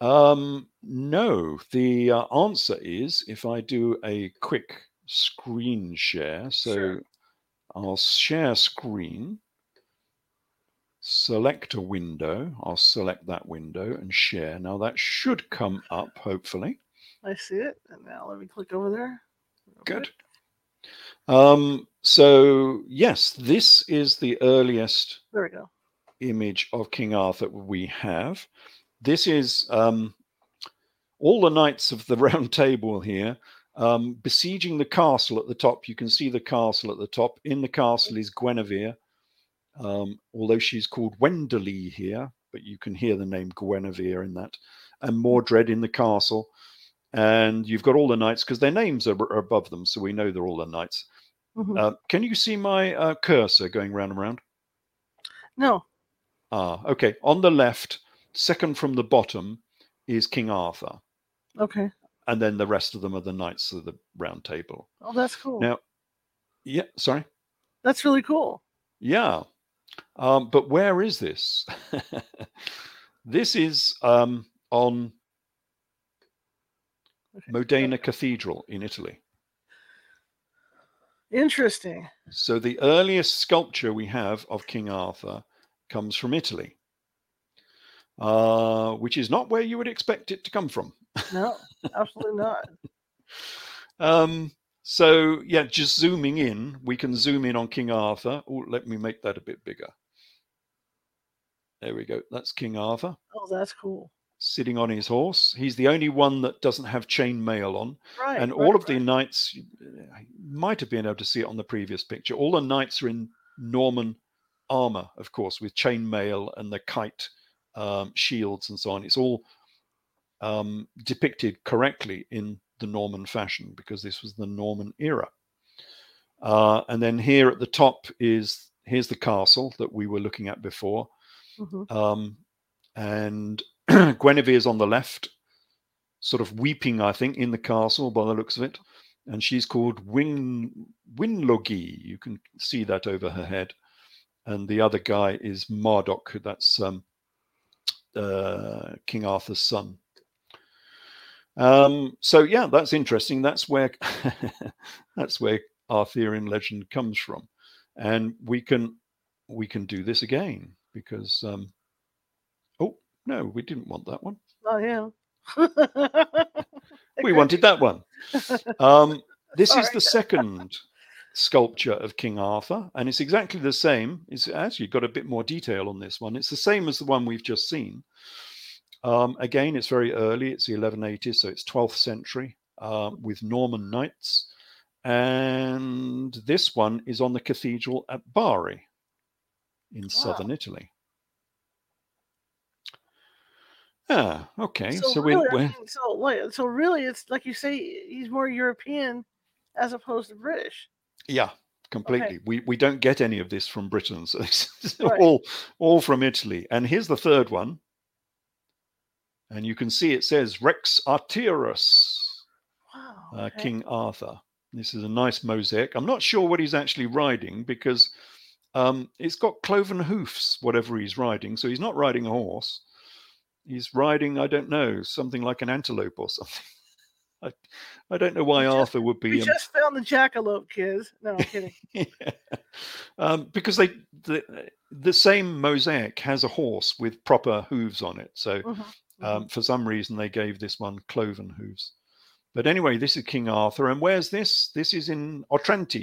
Um, no, the uh, answer is if I do a quick screen share. So Sure. I'll share screen, select a window. I'll select that window and share. Now that should come up, hopefully. I see it. And now let me click over there. Good. Um, so, yes, this is the earliest There we go. image of King Arthur we have. This is um, all the knights of the *laughs* round table here um, besieging the castle at the top. You can see the castle at the top. In the castle is Guinevere, um, although she's called Wenderley here, but you can hear the name Guinevere in that, and Mordred in the castle. And you've got all the knights because their names are, are above them, so we know they're all the knights. Mhm. Uh, can you see my uh, cursor going round and round? no. Ah, okay. On the left, second from the bottom, is King Arthur, Okay. and then the rest of them are the knights of the Round Table. Oh, that's cool. Now, yeah, sorry, That's really cool. yeah, um, but where is this? *laughs* this is um, on Modena Cathedral in Italy. Interesting. So the earliest sculpture we have of King Arthur comes from Italy, uh, which is not where you would expect it to come from. No, absolutely not. *laughs* Um, so yeah, just zooming in, we can zoom in on King Arthur. Oh, let me make that a bit bigger. There we go. That's King Arthur Oh, that's cool. sitting on his horse. He's the only one that doesn't have chain mail on, Right. and right, all of the knights might have been able to see it on the previous picture. All the knights are in Norman armor, of course, with chain mail and the kite um, shields and so on. It's all um, depicted correctly in the Norman fashion because this was the Norman era. Uh, and then here at the top is here's the castle that we were looking at before, Mhm. um, and *clears throat* Guinevere's on the left, sort of weeping, I think, in the castle by the looks of it, and she's called Win Winlogi. You can see that over her head, and the other guy is Mardoc. That's um, uh, King Arthur's son. Um, so yeah, that's interesting. That's where *laughs* that's where Arthurian legend comes from, and we can we can do this again because um, oh no, we didn't want that one. Oh, yeah. *laughs* We wanted that one. Um, this is the *laughs* second sculpture of King Arthur, and it's exactly the same. It's actually got a bit more detail on this one. It's the same as the one we've just seen. Um, again, it's very early. It's the 1180s, so it's 12th century uh, with Norman knights. And this one is on the cathedral at Bari in southern Italy. Ah, okay. So, we, really, I we're, mean, so like, so really, it's like you say, he's more European as opposed to British. Yeah, completely. We we don't get any of this from Britain, *laughs* so it's Right. all all from Italy. And here's the third one, and you can see it says Rex Arturus, Wow. uh. King Arthur. This is a nice mosaic. I'm not sure what he's actually riding because um, it's got cloven hoofs, whatever he's riding. So he's not riding a horse. He's riding, I don't know, something like an antelope or *laughs* something. I, I don't know why just- Arthur would be. We um, just found the jackalope, kids. No, I'm kidding. *laughs* Yeah. um, because they the, the same mosaic has a horse with proper hooves on it. So Mhm, um, for some reason they gave this one cloven hooves. But anyway, this is King Arthur, and where's this? This is in Otranto.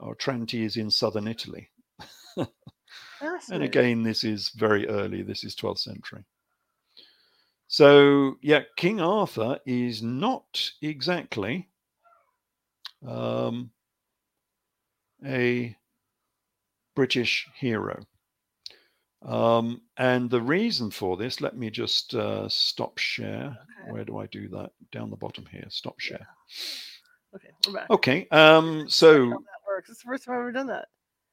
Otranto is in southern Italy, *laughs* and again, this is very early. This is 12th century. So yeah, King Arthur is not exactly um, a British hero. Um, and the reason for this, let me just uh, stop share. Okay. Where do I do that? Down the bottom here, stop share. Okay, we're back. Okay, um, so that works. It's the first time I've ever done that.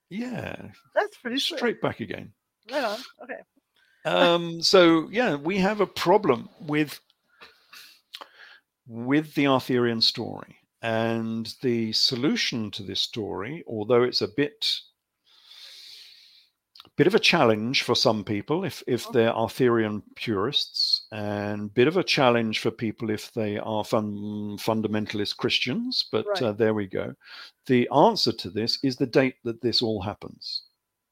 yeah, That's pretty slick. straight back again. Right on. Okay. um, so yeah, we have a problem with with the Arthurian story, and the solution to this story, although it's a bit bit of a challenge for some people if if Oh. they're Arthurian purists, and bit of a challenge for people if they are fun, fundamentalist Christians. But Right. uh, there we go. The answer to this is the date that this all happens.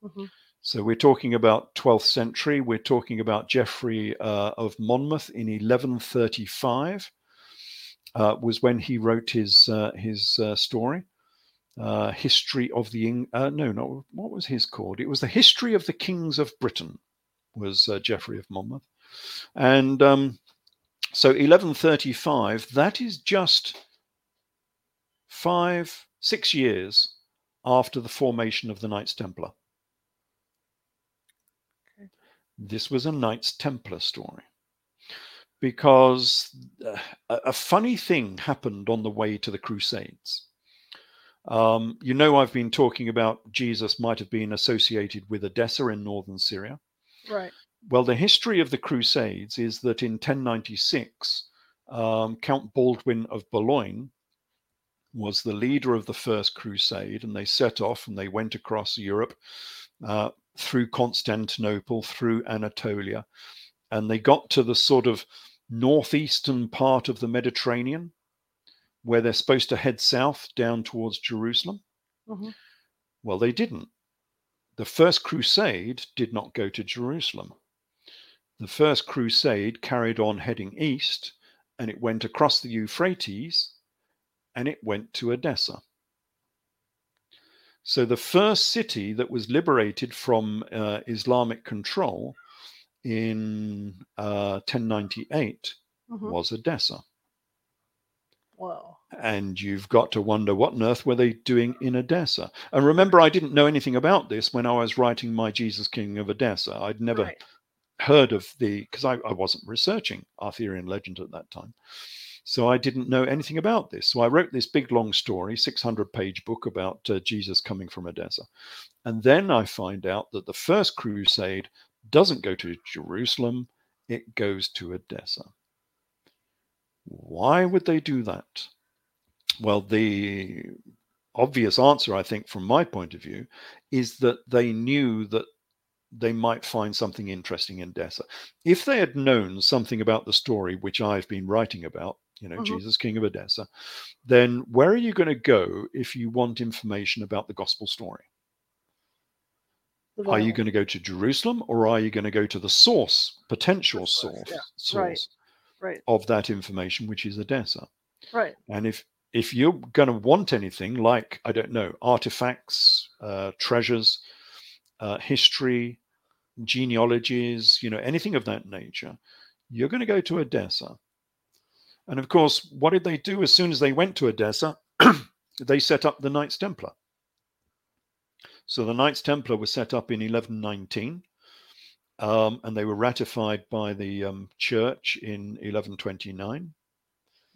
Mhm. So we're talking about 12th century. We're talking about Geoffrey uh, of Monmouth in 1135. Uh, was when he wrote his uh, his uh, story, uh, history of the uh, no no what was his called? It was the history of the kings of Britain. Was uh, Geoffrey of Monmouth, and um, so 1135. That is just five six years after the formation of the Knights Templar. Okay. This was a Knights Templar story because uh, a, a funny thing happened on the way to the Crusades. Um, you know, I've been talking about Jesus might have been associated with Edessa in northern Syria. Right. Well, the history of the Crusades is that in 1096, um, Count Baldwin of Boulogne was the leader of the first crusade, and they set off and they went across Europe uh, through Constantinople, through Anatolia, and they got to the sort of northeastern part of the Mediterranean where they're supposed to head south down towards Jerusalem. Mhm. Well, they didn't. The first crusade did not go to Jerusalem. The first crusade carried on heading east and it went across the Euphrates and it went to Edessa. So the first city that was liberated from uh, Islamic control in uh, 1098 Mhm. was Edessa. Wow. And you've got to wonder what on earth were they doing in Edessa? And remember, I didn't know anything about this when I was writing my Jesus King of Edessa. I'd never Right. heard of the because I, I wasn't researching Arthurian legend at that time. So I didn't know anything about this. So I wrote this big long story, 600 page book about uh, Jesus coming from Edessa. And then I find out that the first crusade doesn't go to Jerusalem, it goes to Edessa. Why would they do that? Well, the obvious answer, I think, from my point of view, is that they knew that they might find something interesting in Edessa. If they had known something about the story which I've been writing about, you know, Mhm. Jesus, King of Edessa, then where are you going to go if you want information about the gospel story? Are you going to go to Jerusalem or are you going to go to the source, potential source, source, yeah. source Right. Right. of that information, which is Edessa? Right. And if if you're going to want anything like I don't know artifacts, uh, treasures, uh, history, genealogies, you know anything of that nature, you're going to go to Edessa. And of course, what did they do as soon as they went to Edessa? *clears throat* they set up the Knights Templar. So the Knights Templar was set up in 1119, um, and they were ratified by the um, church in 1129.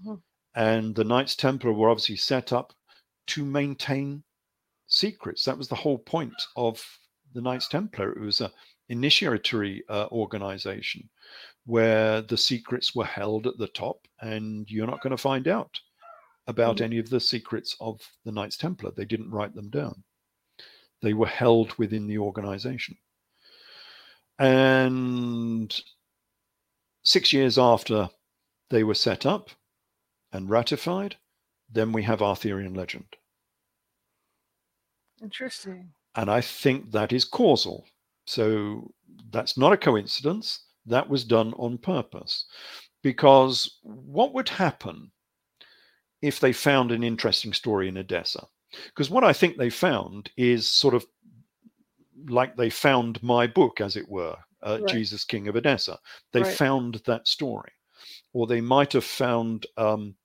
Mhm. And the Knights Templar were obviously set up to maintain secrets. That was the whole point of the Knights Templar. It was an initiatory uh, organization where the secrets were held at the top, and you're not going to find out about Mhm. any of the secrets of the Knights Templar. They didn't write them down. They were held within the organization. And six years after they were set up and ratified, then we have Arthurian legend. Interesting. And I think that is causal. So that's not a coincidence. That was done on purpose. Because what would happen if they found an interesting story in Edessa? Because what I think they found is sort of like they found my book, as it were, uh, Right. Jesus King of Edessa. They Right. found that story. Or they might have found um,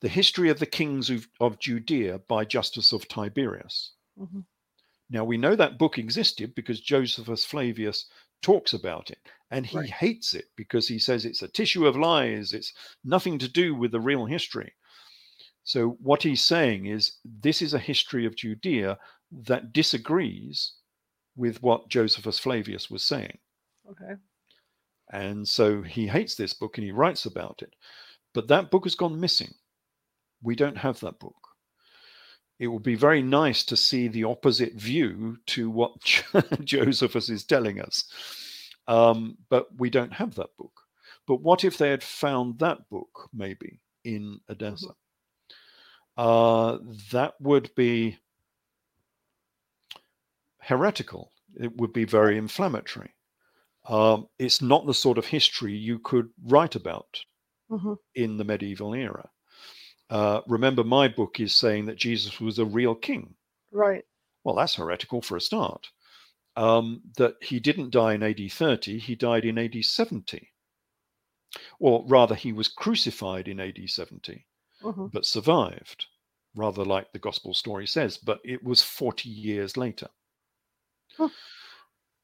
the history of the kings of, of Judea by Justus of Tiberias. Mhm. Now we know that book existed because Josephus Flavius talks about it and he Right. hates it because he says it's a tissue of lies, it's nothing to do with the real history. So what he's saying is this is a history of Judea that disagrees with what Josephus Flavius was saying. Okay. And so he hates this book and he writes about it. But that book has gone missing. We don't have that book. it would be very nice to see the opposite view to what *laughs* Josephus is telling us. Um, but we don't have that book. But what if they had found that book, maybe, in Edessa? Mm-hmm. Uh, that would be heretical. It would be very inflammatory. Um, it's not the sort of history you could write about mm-hmm. in the medieval era. Uh, remember, my book is saying that Jesus was a real king. Right. Well, that's heretical for a start. Um, that he didn't die in AD 30, he died in AD 70. Or rather, he was crucified in AD 70, mm-hmm. but survived, rather like the gospel story says, but it was 40 years later.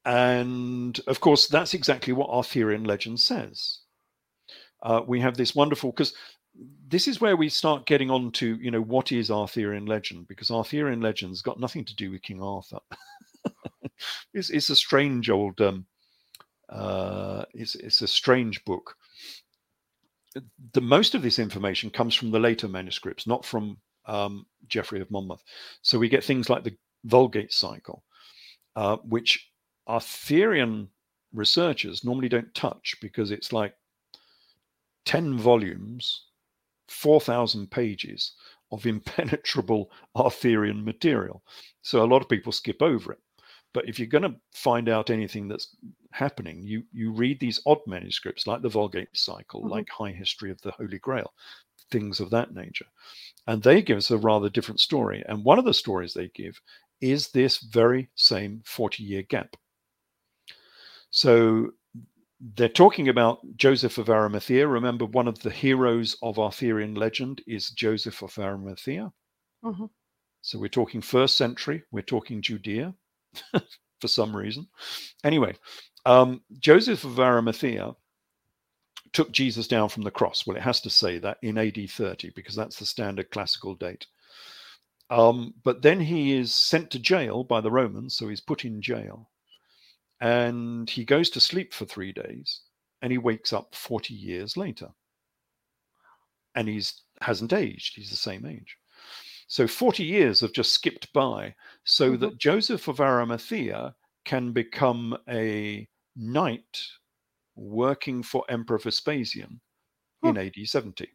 And of course, that's exactly what Arthurian legend says. Uh, we have this wonderful, because this is where we start getting on to you know what is arthurian legend? Because arthurian legend's got nothing to do with king arthur. *laughs* It's, it's a strange old um uh it's, it's a strange book. The most of this information comes from the later manuscripts not from um, geoffrey of monmouth. So we get things like the vulgate cycle uh, which arthurian researchers normally don't touch because it's like 10 volumes 4,000 pages of *laughs* impenetrable Arthurian material. So a lot of people skip over it. But if you're going to find out anything that's happening, you, you read these odd manuscripts like the Vulgate Cycle, mm-hmm. like High History of the Holy Grail, things of that nature. And they give us a rather different story. And one of the stories they give is this very same 40 year gap. So they're talking about Joseph of Arimathea. Remember, one of the heroes of Arthurian legend is Joseph of Arimathea. Mm-hmm. So we're talking first century, we're talking Judea *laughs* for some reason. Anyway, um, Joseph of Arimathea took Jesus down from the cross. Well, it has to say that in AD 30 because that's the standard classical date. Um, but then he is sent to jail by the Romans, so he's put in jail and he goes to sleep for three days and he wakes up 40 years later and he's hasn't aged he's the same age so 40 years have just skipped by so mm-hmm. that joseph of arimathea can become a knight working for emperor vespasian huh. in ad 70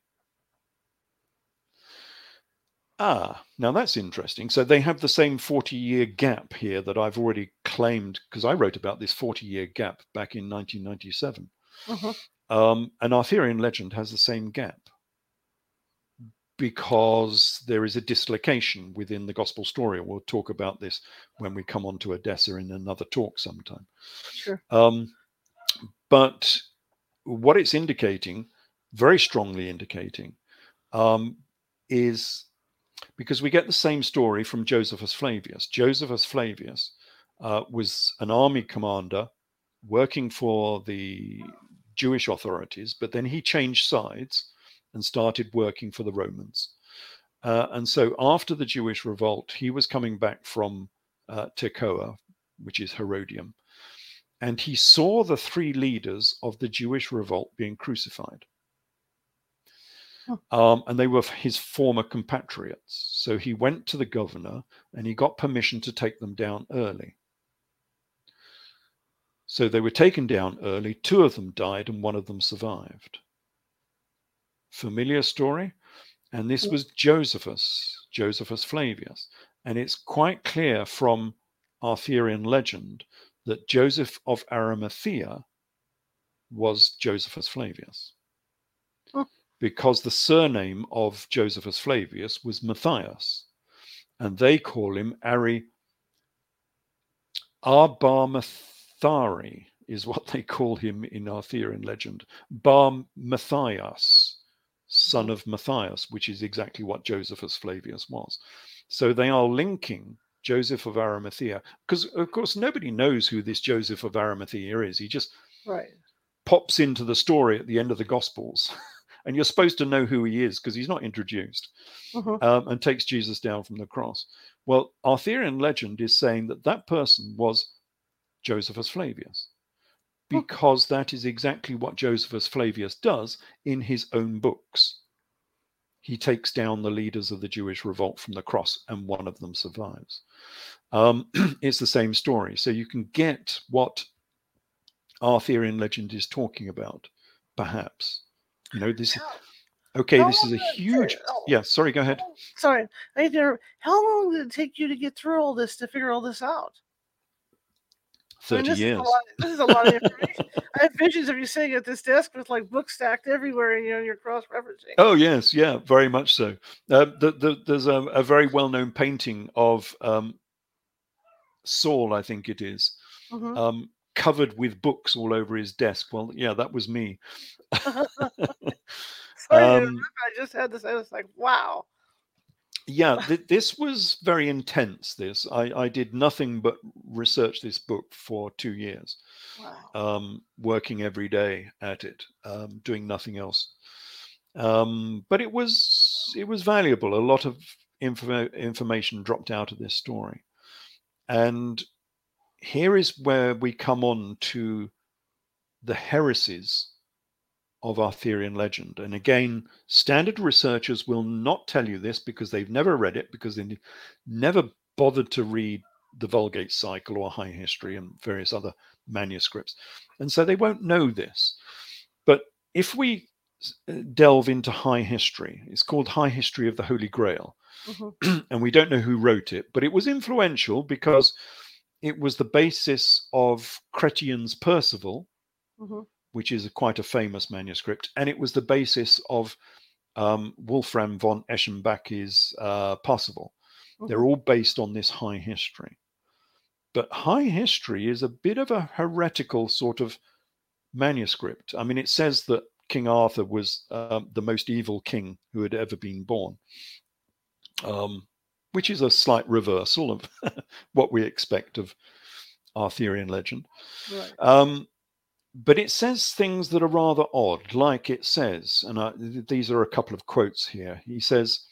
Ah, now that's interesting. So they have the same 40 year gap here that I've already claimed because I wrote about this 40 year gap back in 1997. Uh-huh. Um, and Arthurian legend has the same gap because there is a dislocation within the gospel story. We'll talk about this when we come on to Edessa in another talk sometime. Sure. Um, but what it's indicating, very strongly indicating, um, is because we get the same story from Josephus Flavius. Josephus Flavius uh, was an army commander working for the Jewish authorities, but then he changed sides and started working for the Romans. Uh, and so after the Jewish revolt, he was coming back from uh, Tekoa, which is Herodium, and he saw the three leaders of the Jewish revolt being crucified. Um, and they were his former compatriots. So he went to the governor and he got permission to take them down early. So they were taken down early. Two of them died and one of them survived. Familiar story? And this was Josephus, Josephus Flavius. And it's quite clear from Arthurian legend that Joseph of Arimathea was Josephus Flavius because the surname of Josephus Flavius was Matthias, and they call him Ari Arbarmathari is what they call him in Arthurian legend. Bar Matthias, son of Matthias, which is exactly what Josephus Flavius was. So they are linking Joseph of Arimathea, because of course nobody knows who this Joseph of Arimathea is. He just right. pops into the story at the end of the Gospels. *laughs* and you're supposed to know who he is because he's not introduced, uh-huh. um, and takes Jesus down from the cross. Well, Arthurian legend is saying that that person was Josephus Flavius, because that is exactly what Josephus Flavius does in his own books. he takes down the leaders of the Jewish revolt from the cross, and one of them survives. Um, *clears throat* it's the same story. So you can get what Arthurian legend is talking about, perhaps. You know, this is okay. How This is a long did it huge. oh, Yeah, sorry, go ahead. Sorry, I need to. How long did it take you to get through all this to figure all this out? I mean, this years. Is a lot, this is a lot of information. *laughs* I have visions of you sitting at this desk with like books stacked everywhere, and you know you're cross referencing. Oh yes, yeah, very much so. Uh, the, the, there's a, a very well-known painting of um, Saul, I think it is, Mhm. um, covered with books all over his desk. Well, yeah, that was me. *laughs* Sorry, um, I just had this. I was like, wow. Yeah, th- this was very intense. This I, I did nothing but research this book for two years, Wow. um, working every day at it, um, doing nothing else. Um, but it was it was valuable. A lot of info- information dropped out of this story, and here is where we come on to the heresies of Arthurian legend. And again, standard researchers will not tell you this because they've never read it, because they never bothered to read the Vulgate cycle or High History and various other manuscripts. And so they won't know this. But if we uh, delve into High History, it's called High History of the Holy Grail Mhm. *clears throat* and we don't know who wrote it, but it was influential because it was the basis of Chrétien's Percival, Mhm. which is a, quite a famous manuscript, and it was the basis of um, Wolfram von Eschenbach's uh, Parsifal. They're Mhm. all based on this high history. But high history is a bit of a heretical sort of manuscript. I mean, it says that King Arthur was um, the most evil king who had ever been born, um, which is a slight reversal of *laughs* what we expect of Arthurian legend. Right. Um, but it says things that are rather odd, like it says, and I, these are a couple of quotes here. He says,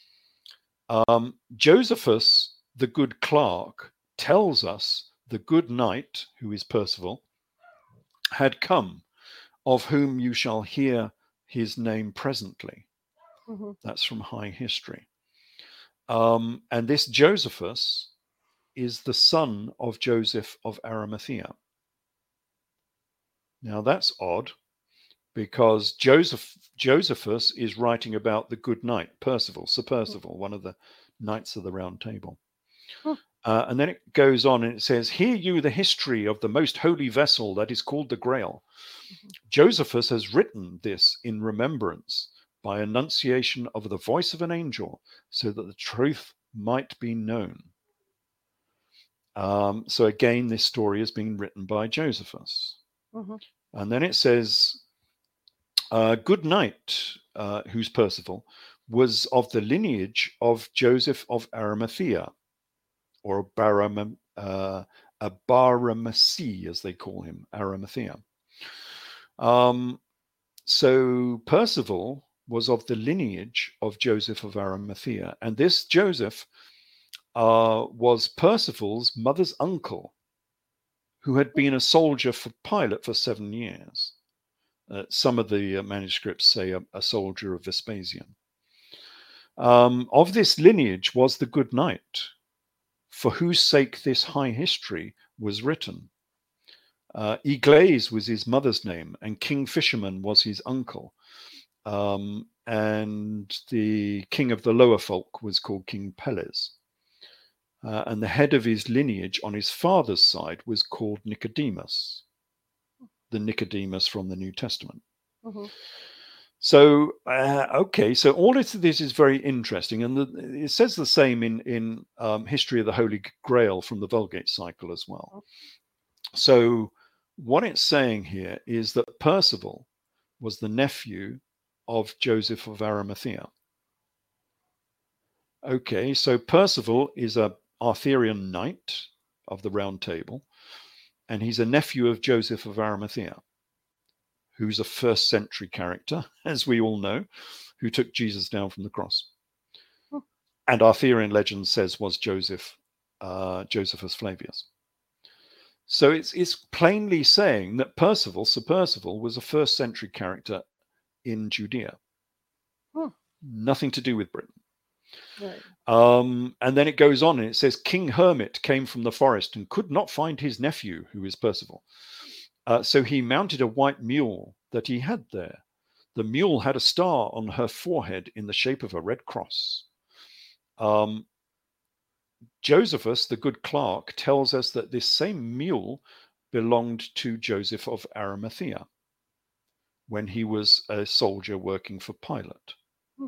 um, Josephus, the good clerk, tells us the good knight, who is Percival, had come, of whom you shall hear his name presently. Mhm. That's from High History. Um, and this Josephus is the son of Joseph of Arimathea. Now that's odd because Joseph Josephus is writing about the good knight Percival, Sir Percival, one of the knights of the Round Table. Hmm. Uh, and then it goes on and it says, Hear you the history of the most holy vessel that is called the Grail. Josephus has written this in remembrance by annunciation of the voice of an angel, so that the truth might be known. Um, so again, this story is being written by Josephus. Mhm. And then it says, uh, Good night, uh, who's Percival, was of the lineage of Joseph of Arimathea, or Baram, uh, a Baramasi, as they call him, Arimathea. Um, so Percival was of the lineage of Joseph of Arimathea, and this Joseph uh, was Percival's mother's uncle, who had been a soldier for Pilate for seven years. Uh, some of the uh, manuscripts say a, a soldier of Vespasian. Um, of this lineage was the good knight, for whose sake this high history was written. Uh, Igles was his mother's name, and King Fisherman was his uncle. Um, and the king of the lower folk was called King Pelles. Uh, and the head of his lineage on his father's side was called Nicodemus, the Nicodemus from the New Testament. Mhm. So uh, okay, so all of this is very interesting, and the, it says the same in in um, History of the Holy Grail from the Vulgate cycle as well. So what it's saying here is that Percival was the nephew of Joseph of Arimathea. Okay, so Percival is a Arthurian knight of the Round Table, and he's a nephew of Joseph of Arimathea who's a first century character, *laughs* as we all know, who took Jesus down from the cross. Hmm. And Arthurian legend says was Joseph, uh, Josephus Flavius. So it's, it's plainly saying that Percival, Sir Percival, was a first century character in Judea. Hmm. nothing to do with Britain. Right. Um, and then it goes on and it says King Hermit came from the forest and could not find his nephew, who is Percival. Uh, so he mounted a white mule that he had there. The mule had a star on her forehead in the shape of a red cross. Um, Josephus, the good clerk, tells us that this same mule belonged to Joseph of Arimathea when he was a soldier working for Pilate. Hmm.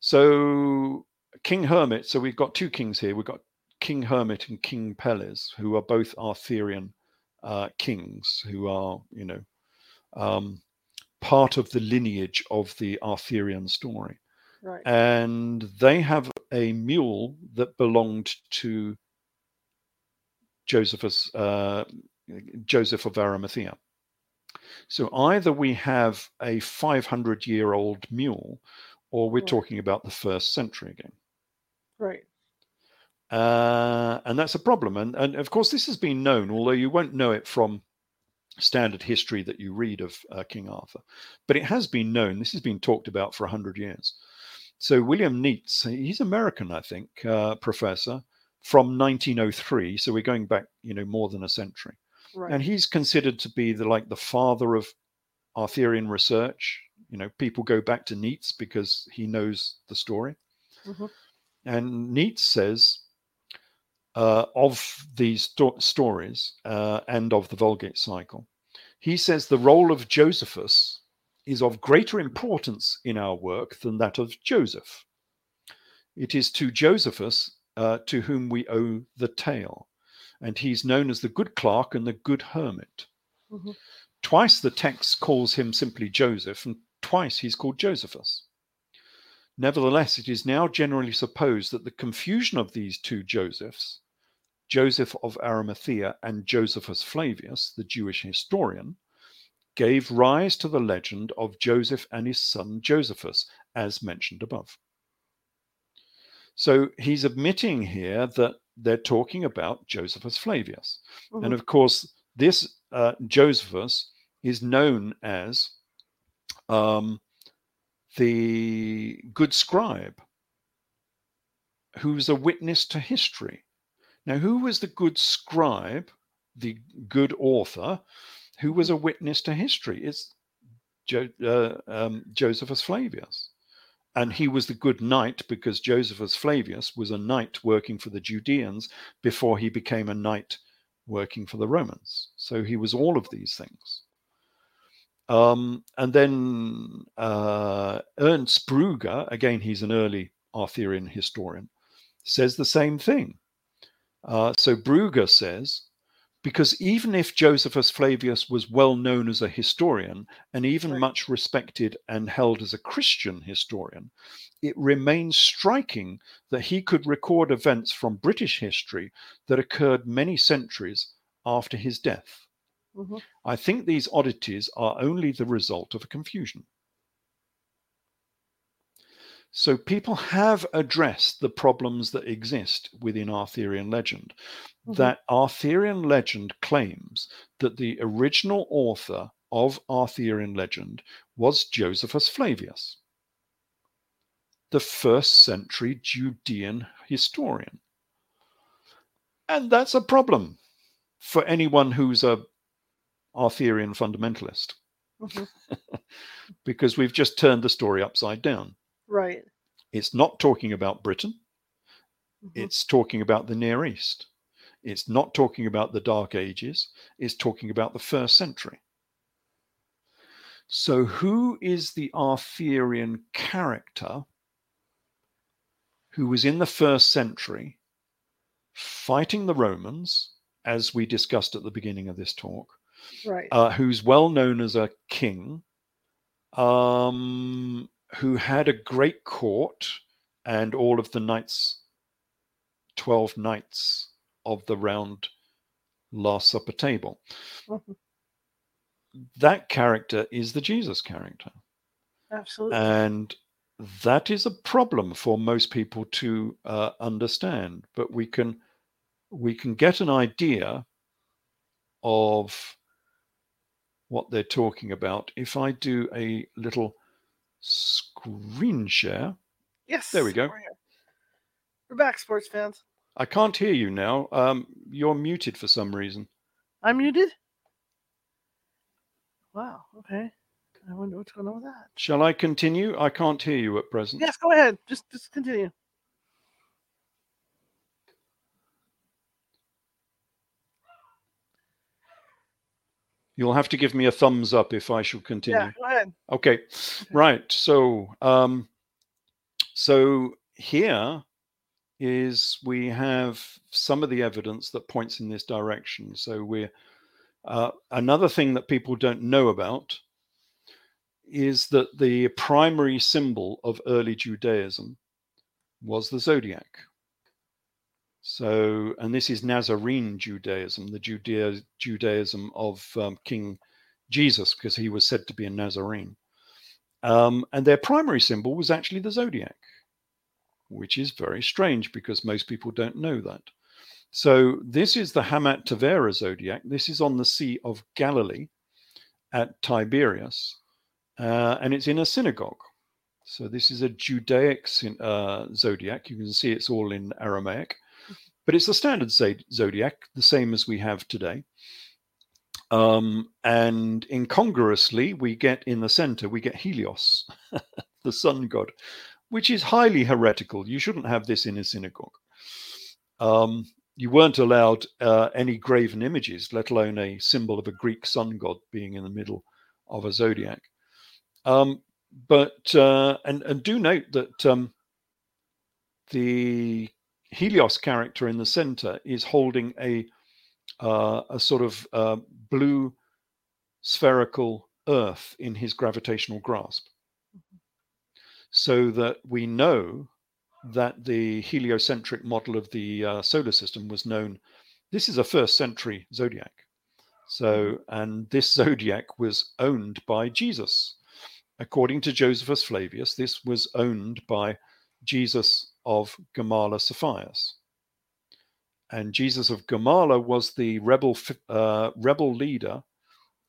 So, King Hermit, so we've got two kings here. We've got King Hermit and King Pelles, who are both Arthurian uh, kings, who are, you know, um, part of the lineage of the Arthurian story. Right. And they have a mule that belonged to Josephus, uh, Joseph of Arimathea. So either we have a 500 year old mule, or we're right. talking about the first century again. Right. Uh, and that's a problem. And, and of course, this has been known, although you won't know it from standard history that you read of uh, King Arthur. But it has been known, this has been talked about for 100 years. So William Nitze, he's American, I think, uh, professor from 1903. So we're going back, you know, more than a century. Right. And he's considered to be the like the father of Arthurian research. You know, people go back to Nitze because he knows the story. Mm-hmm. And Nitze says uh, of these sto- stories uh, and of the Vulgate cycle. He says the role of Josephus is of greater importance in our work than that of Joseph. It is to Josephus uh, to whom we owe the tale, and he's known as the good clerk and the good hermit. Mm-hmm. Twice the text calls him simply Joseph, and twice he's called Josephus. Nevertheless, it is now generally supposed that the confusion of these two Josephs Joseph of Arimathea and Josephus Flavius, the Jewish historian, gave rise to the legend of Joseph and his son Josephus, as mentioned above. So he's admitting here that they're talking about Josephus Flavius. Mm-hmm. And of course, this uh, Josephus is known as um, the good scribe, who's a witness to history. Now, who was the good scribe, the good author, who was a witness to history? It's jo- uh, um, Josephus Flavius. And he was the good knight because Josephus Flavius was a knight working for the Judeans before he became a knight working for the Romans. So he was all of these things. Um, and then uh, Ernst Brugger, again, he's an early Arthurian historian, says the same thing. Uh, so Brugger says, because even if Josephus Flavius was well known as a historian and even right. much respected and held as a Christian historian, it remains striking that he could record events from British history that occurred many centuries after his death. Mm-hmm. I think these oddities are only the result of a confusion. So people have addressed the problems that exist within Arthurian legend. Mm-hmm. That Arthurian legend claims that the original author of Arthurian legend was Josephus Flavius, the first century Judean historian. And that's a problem for anyone who's a Arthurian fundamentalist. Mm-hmm. *laughs* because we've just turned the story upside down. Right. It's not talking about Britain. Mm-hmm. It's talking about the Near East. It's not talking about the Dark Ages. It's talking about the first century. So, who is the Arthurian character who was in the first century fighting the Romans, as we discussed at the beginning of this talk? Right. Uh, who's well known as a king, um, who had a great court and all of the knights, 12 knights of the round Last Supper table. Mm-hmm. That character is the Jesus character. Absolutely. And that is a problem for most people to uh, understand, but we can we can get an idea of what they're talking about if I do a little screen share. Yes. There we go. We're. We're back, sports fans. I can't hear you now. Um, you're muted for some reason. I'm muted. Wow. Okay. I wonder what's going on with that. Shall I continue? I can't hear you at present. Yes, go ahead. Just just continue. You'll have to give me a thumbs up if I should continue. Yeah, go ahead. Okay, right. So, um, so here is we have some of the evidence that points in this direction. So we're uh, another thing that people don't know about is that the primary symbol of early Judaism was the zodiac. So, and this is Nazarene Judaism, the Judea, Judaism of um, King Jesus, because he was said to be a Nazarene. Um, and their primary symbol was actually the zodiac, which is very strange because most people don't know that. So, this is the Hamat Tavera zodiac. This is on the Sea of Galilee at Tiberias, uh, and it's in a synagogue. So, this is a Judaic uh, zodiac. You can see it's all in Aramaic but it's the standard zodiac, the same as we have today. Um, and incongruously, we get in the center, we get Helios, *laughs* the sun god, which is highly heretical. You shouldn't have this in a synagogue. Um, you weren't allowed uh, any graven images, let alone a symbol of a Greek sun god being in the middle of a zodiac. Um, but uh, and and do note that um, the Helios character in the center is holding a uh, a sort of uh, blue spherical Earth in his gravitational grasp, so that we know that the heliocentric model of the uh, solar system was known. This is a first century zodiac. So, and this zodiac was owned by Jesus. According to Josephus Flavius, this was owned by Jesus of Gamala Cephius. And Jesus of Gamala was the rebel uh, rebel leader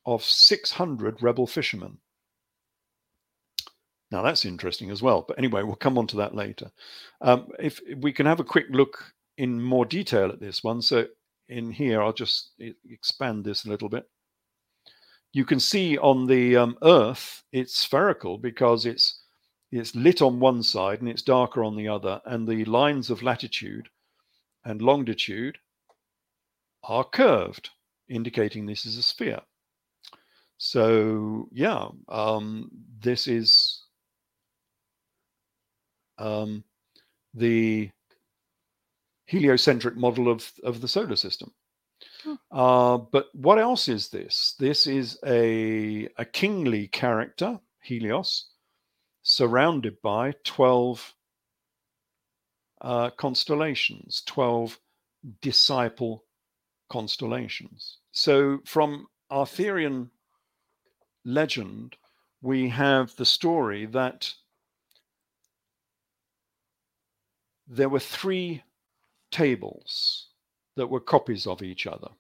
of 600 rebel fishermen. Now that's interesting as well. But anyway, we'll come on to that later. Um, if, if we can have a quick look in more detail at this one. So in here, I'll just expand this a little bit. You can see on the um, Earth, it's spherical because it's it's lit on one side and it's darker on the other, and the lines of latitude and longitude are curved, indicating this is a sphere. So, yeah, um, this is um, the heliocentric model of, of the solar system. Hmm. Uh, but what else is this? This is a, a kingly character, Helios, surrounded by 12 uh, constellations, 12 disciple constellations. So, from Arthurian legend, we have the story that there were three tables that were copies of each other.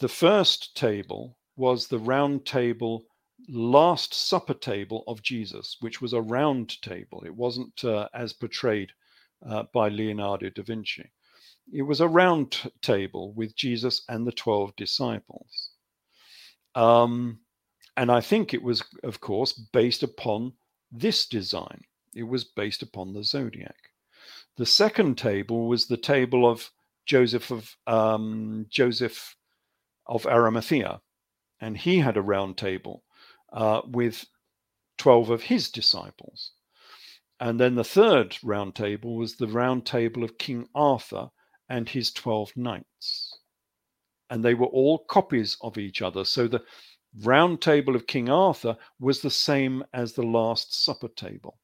The first table was the round table Last Supper table of Jesus, which was a round table. It wasn't uh, as portrayed uh, by Leonardo da Vinci. It was a round table with Jesus and the 12 disciples. Um, and I think it was, of course, based upon this design. It was based upon the zodiac. The second table was the table of Joseph of um, Joseph of Arimathea, and he had a round table uh, with 12 of his disciples. And then the third round table was the round table of King Arthur and his 12 knights. And they were all copies of each other. So the round table of King Arthur was the same as the Last Supper table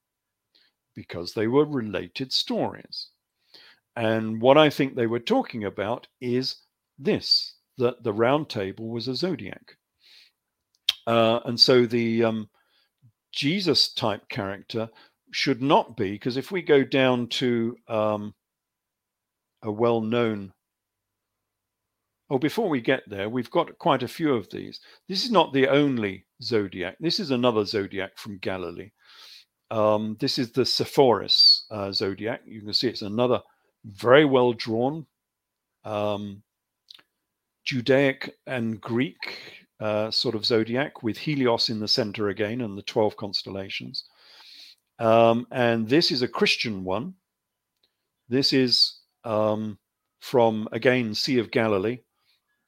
because they were related stories. And what I think they were talking about is this that the round table was a zodiac. Uh, and so the um, Jesus type character should not be, because if we go down to um, a well known, oh, before we get there, we've got quite a few of these. This is not the only zodiac. This is another zodiac from Galilee. Um, this is the Sepphoris uh, zodiac. You can see it's another very well drawn um, Judaic and Greek uh, sort of zodiac with Helios in the center again and the 12 constellations. Um, and this is a Christian one. This is um, from, again, Sea of Galilee,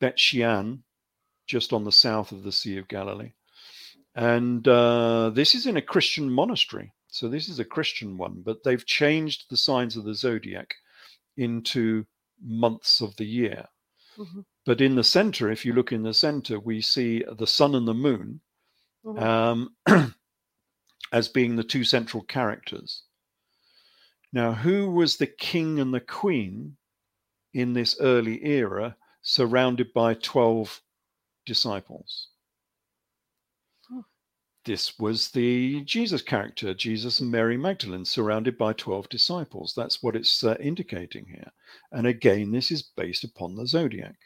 Bet Shean, just on the south of the Sea of Galilee. And uh, this is in a Christian monastery. So this is a Christian one, but they've changed the signs of the zodiac into months of the year. Mm-hmm. But in the center, if you look in the center, we see the sun and the moon mm-hmm. um, *clears throat* as being the two central characters. Now, who was the king and the queen in this early era surrounded by 12 disciples? this was the Jesus character, Jesus and Mary Magdalene, surrounded by 12 disciples. That's what it's uh, indicating here. And again, this is based upon the zodiac.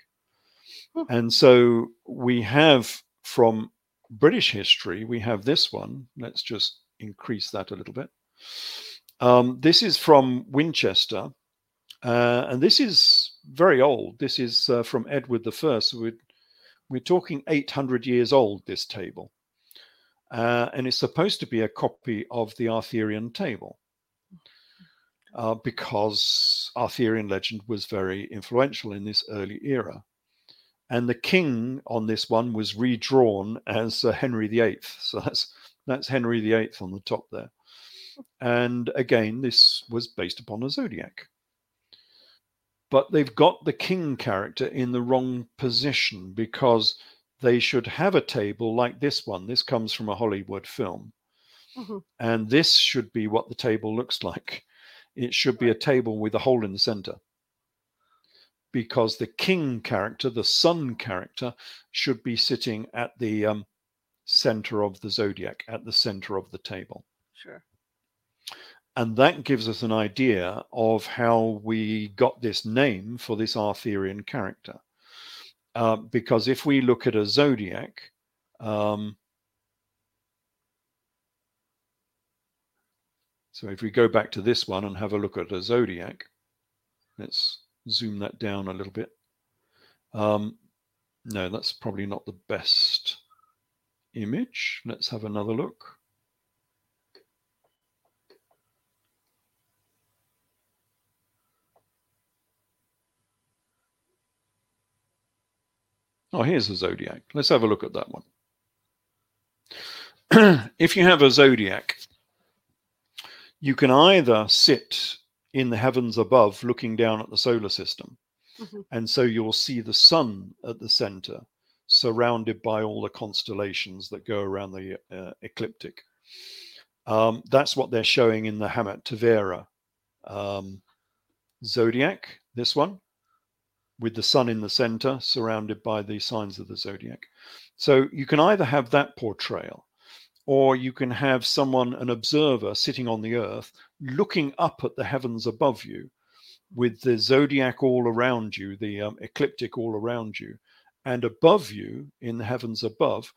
Hmm. And so we have from British history, we have this one. Let's just increase that a little bit. Um, this is from Winchester, uh, and this is very old. This is uh, from Edward I. So we're, we're talking 800 years old, this table uh, and it's supposed to be a copy of the Arthurian table uh, because Arthurian legend was very influential in this early era. And the king on this one was redrawn as uh, Henry VIII. So that's that's Henry VIII on the top there. And again, this was based upon a zodiac. But they've got the king character in the wrong position because they should have a table like this one. This comes from a Hollywood film. Mm-hmm. And this should be what the table looks like. It should be a table with a hole in the center. Because the king character, the sun character, should be sitting at the um, center of the zodiac, at the center of the table. Sure. And that gives us an idea of how we got this name for this Arthurian character. Uh, because if we look at a zodiac, um, so if we go back to this one and have a look at a zodiac, let's zoom that down a little bit. Um, no, that's probably not the best image. Let's have another look. Oh, here's a zodiac. Let's have a look at that one. *clears throat* if you have a zodiac, you can either sit in the heavens above looking down at the solar system. Mm-hmm. And so you'll see the sun at the center, surrounded by all the constellations that go around the uh, ecliptic. Um, that's what they're showing in the Hamat Tavera um, zodiac, this one with the sun in the center, surrounded by the signs of the zodiac. So you can either have that portrayal, or you can have someone, an observer, sitting on the earth, looking up at the heavens above you, with the zodiac all around you, the um, ecliptic all around you, and above you, in the heavens above,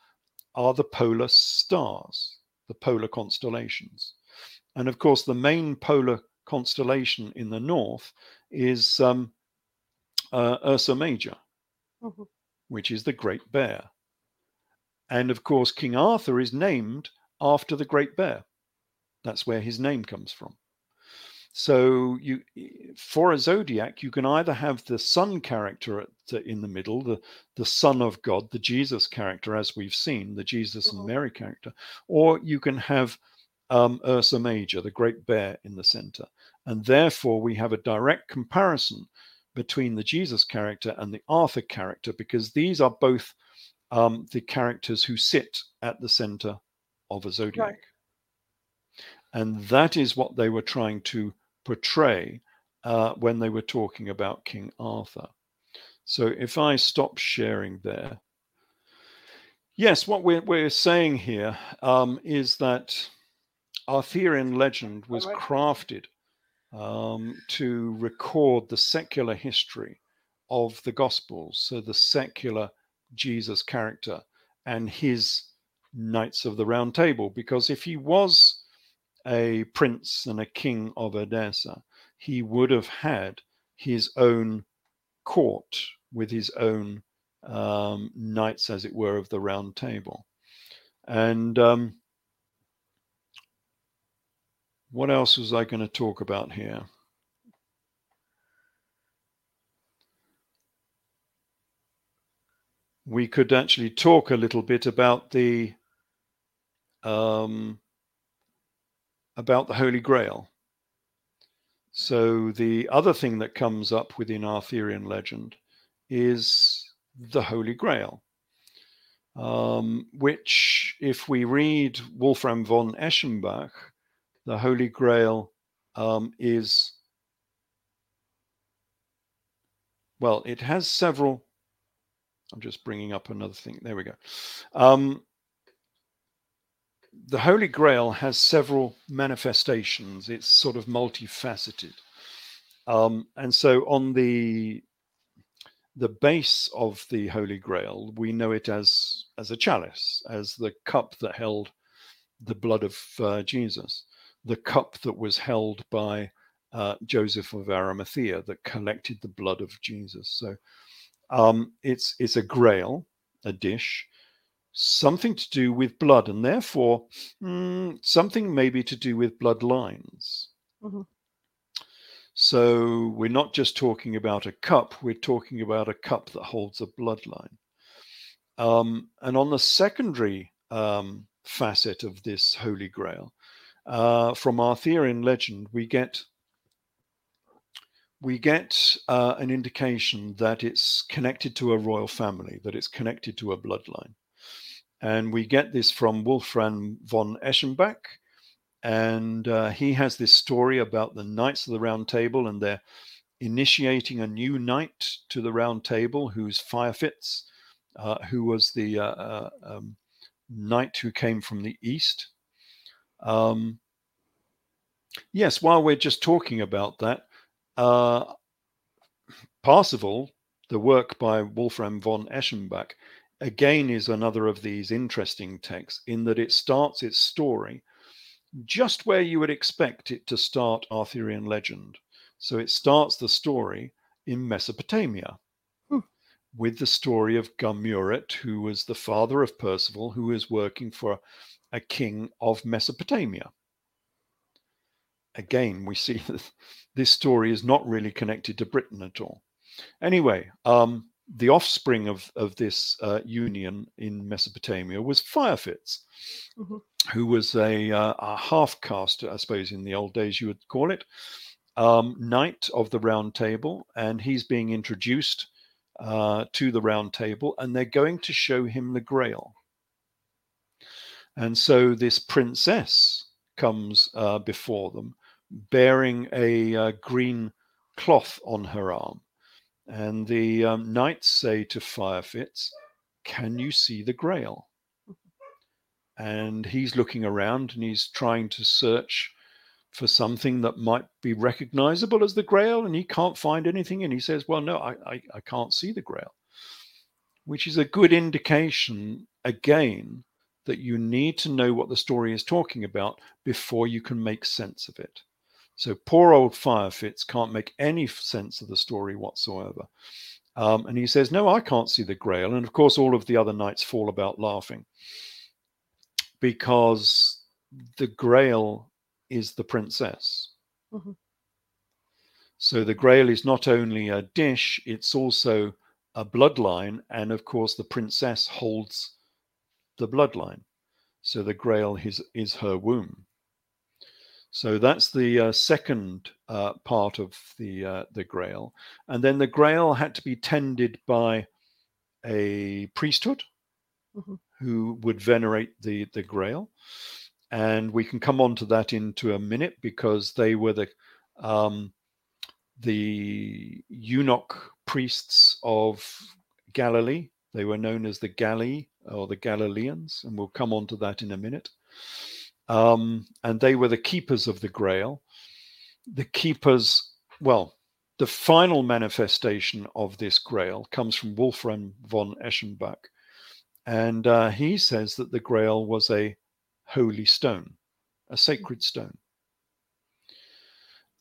are the polar stars, the polar constellations. And of course, the main polar constellation in the north is um, uh, Ursa Major, mm-hmm. which is the Great Bear. And of course, King Arthur is named after the Great Bear. That's where his name comes from. So you, for a zodiac, you can either have the sun character the, in the middle, the the Son of God, the Jesus character, as we've seen, the Jesus and mm-hmm. Mary character, or you can have um, Ursa Major, the Great Bear, in the center, and therefore we have a direct comparison between the Jesus character and the Arthur character because these are both um, the characters who sit at the center of a zodiac. Right. And that is what they were trying to portray uh, when they were talking about King Arthur. So if I stop sharing there, yes, what we're, we're saying here um, is that Arthurian legend was right. crafted um, to record the secular history of the Gospels, so the secular Jesus character and his Knights of the Round Table. Because if he was a prince and a king of Edessa, he would have had his own court with his own um, knights, as it were, of the round table. And um, what else was I going to talk about here? We could actually talk a little bit about the um, about the Holy Grail. So the other thing that comes up within Arthurian legend is the Holy Grail, um, which, if we read Wolfram von Eschenbach, the Holy Grail um, is, well, it has several. I'm just bringing up another thing. There we go. Um, the Holy Grail has several manifestations. It's sort of multifaceted. Um, and so on the the base of the Holy Grail, we know it as as a chalice, as the cup that held the blood of uh, Jesus, the cup that was held by uh, Joseph of Arimathea that collected the blood of Jesus. So um, it's it's a grail, a dish, something to do with blood, and therefore mm, something maybe to do with bloodlines. Mm-hmm. So we're not just talking about a cup, we're talking about a cup that holds a bloodline. Um, and on the secondary um, facet of this Holy Grail, uh, from Arthurian legend, we get we get uh, an indication that it's connected to a royal family, that it's connected to a bloodline. And we get this from Wolfram von Eschenbach. And uh, he has this story about the Knights of the Round Table and they're initiating a new knight to the Round Table who's Feirefiz, uh, who was the uh, uh, um, knight who came from the East. Um, yes, while we're just talking about that, uh, the work by Wolfram von Eschenbach, again is another of these interesting texts in that it starts its story just where you would expect it to start Arthurian legend. So it starts the story in Mesopotamia with the story of Gahmuret, who was the father of Percival, who is working for a king of Mesopotamia. Again, we see *laughs* that this story is not really connected to Britain at all. Anyway, um, the offspring of, of this uh, union in Mesopotamia was Feirefiz, mm-hmm. who was a, uh, a half caste, I suppose, in the old days you would call it, um, knight of the Round Table, and he's being introduced uh, to the Round Table, and they're going to show him the Grail. And so this princess comes uh, before them, bearing a uh, green cloth on her arm and the um, knights say to Feirefiz, Can you see the grail? And he's looking around and he's trying to search for something that might be recognizable as the grail, and he can't find anything. And he says, Well, no, I, I, I can't see the grail, which is a good indication, again, that you need to know what the story is talking about before you can make sense of it. So poor old Feirefiz can't make any sense of the story whatsoever. Um, and he says, No, I can't see the grail. And of course, all of the other knights fall about laughing because the grail is the princess. Mm-hmm. So the grail is not only a dish, it's also a bloodline. And of course, the princess holds the bloodline. So the grail is, is her womb. So that's the uh, second uh, part of the uh, the Grail, and then the Grail had to be tended by a priesthood mm-hmm. who would venerate the the Grail, and we can come on to that into a minute because they were the um, the eunuch priests of Galilee. They were known as the Galli or the Galileans, and we'll come on to that in a minute. Um, and they were the keepers of the grail. The keepers, well, the final manifestation of this grail comes from Wolfram von Eschenbach. And uh, he says that the grail was a holy stone, a sacred stone.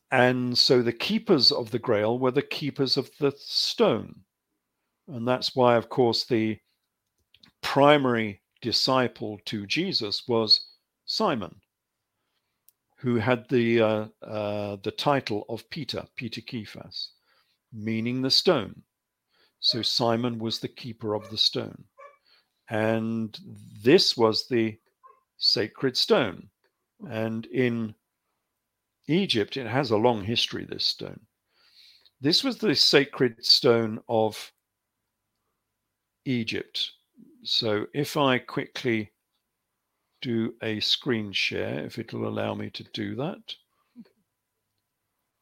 And so the keepers of the grail were the keepers of the stone. And that's why, of course, the primary disciple to Jesus was Simon, who had the uh, uh, the title of Peter, Peter Kephas, meaning the stone. So Simon was the keeper of the stone, and this was the sacred stone. And in Egypt, it has a long history. This stone. This was the sacred stone of Egypt. So if I quickly do a screen share, if it'll allow me to do that.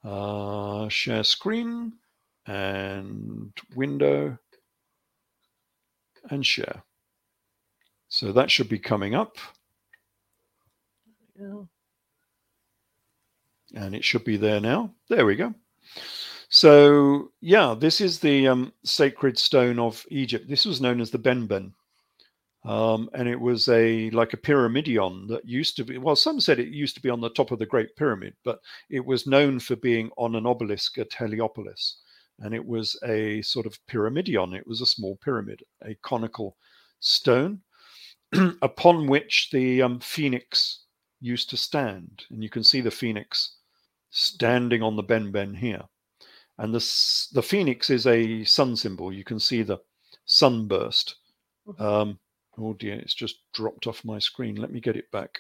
Uh, share screen and window and share. So that should be coming up. Yeah. And it should be there now. There we go. So yeah, this is the um, sacred stone of Egypt. This was known as the Benben. Um, and it was a like a pyramidion that used to be well some said it used to be on the top of the great pyramid but it was known for being on an obelisk at heliopolis. And it was a sort of pyramidion. It was a small pyramid a conical stone *clears throat* upon which the um, phoenix used to stand. And you can see the phoenix standing on the benben here. And the, the phoenix is a sun symbol. You can see the sunburst. Um, Oh dear, it's just dropped off my screen. Let me get it back.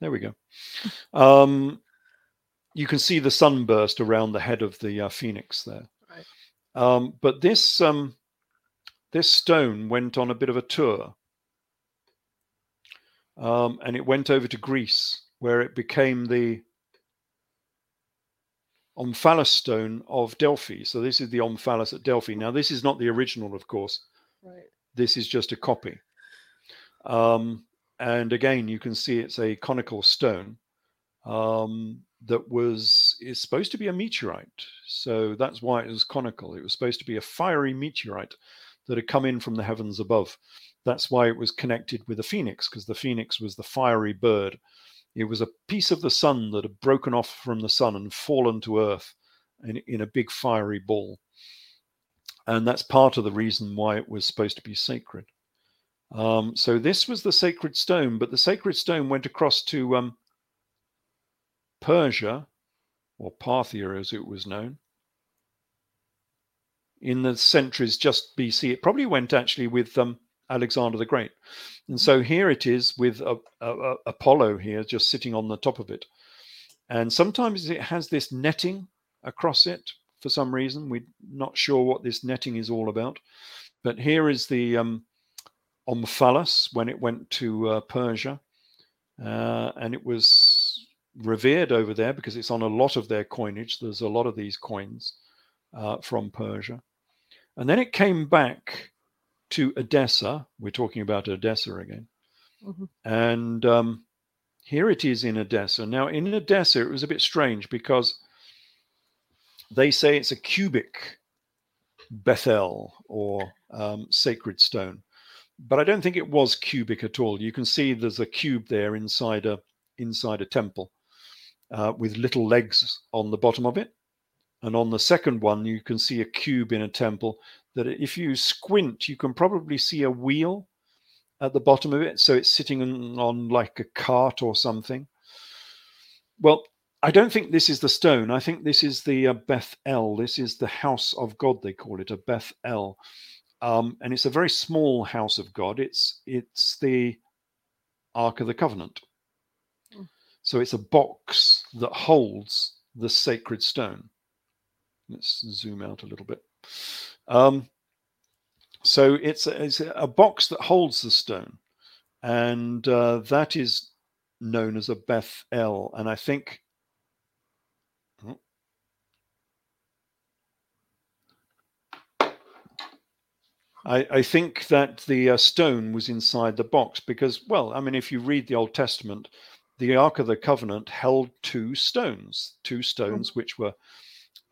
There we go. *laughs* Um, you can see the sunburst around the head of the uh, phoenix there. Right. Um, but this um, this stone went on a bit of a tour, um, and it went over to Greece, where it became the omphalos stone of Delphi. So this is the omphalos at Delphi. Now this is not the original, of course. Right. This is just a copy. Um, and again, you can see it's a conical stone um, that was is supposed to be a meteorite. So that's why it was conical. It was supposed to be a fiery meteorite that had come in from the heavens above. That's why it was connected with the phoenix, because the phoenix was the fiery bird. It was a piece of the sun that had broken off from the sun and fallen to earth in, in a big fiery ball. And that's part of the reason why it was supposed to be sacred. Um, so this was the sacred stone, but the sacred stone went across to um, Persia, or Parthia as it was known, in the centuries just BC. It probably went actually with um, Alexander the Great. And so here it is with Apollo here just sitting on the top of it. And sometimes it has this netting across it for some reason. We're not sure what this netting is all about. But here is the um, Omphalos when it went to uh, Persia. Uh, and it was revered over there because it's on a lot of their coinage. There's a lot of these coins uh, from Persia. And then it came back to Edessa. We're talking about Edessa again. Mhm. And um, here it is in Edessa. Now, in Edessa, it was a bit strange because they say it's a cubic Bethel or um, sacred stone. But I don't think it was cubic at all. You can see there's a cube there inside a inside a temple uh, with little legs on the bottom of it. And on the second one, you can see a cube in a temple that if you squint, you can probably see a wheel at the bottom of it. So it's sitting on, like a cart or something. Well, I don't think this is the stone. I think this is the uh, Beth El. This is the house of God. They call it a Beth El, um, and it's a very small house of God. It's it's the Ark of the Covenant. Mm. So it's a box that holds the sacred stone. Let's zoom out a little bit. Um, so it's a, it's a box that holds the stone, and uh, that is known as a Beth El. And I think I, I think that the uh, stone was inside the box because, well, I mean, if you read the Old Testament, the Ark of the Covenant held two stones, two stones which were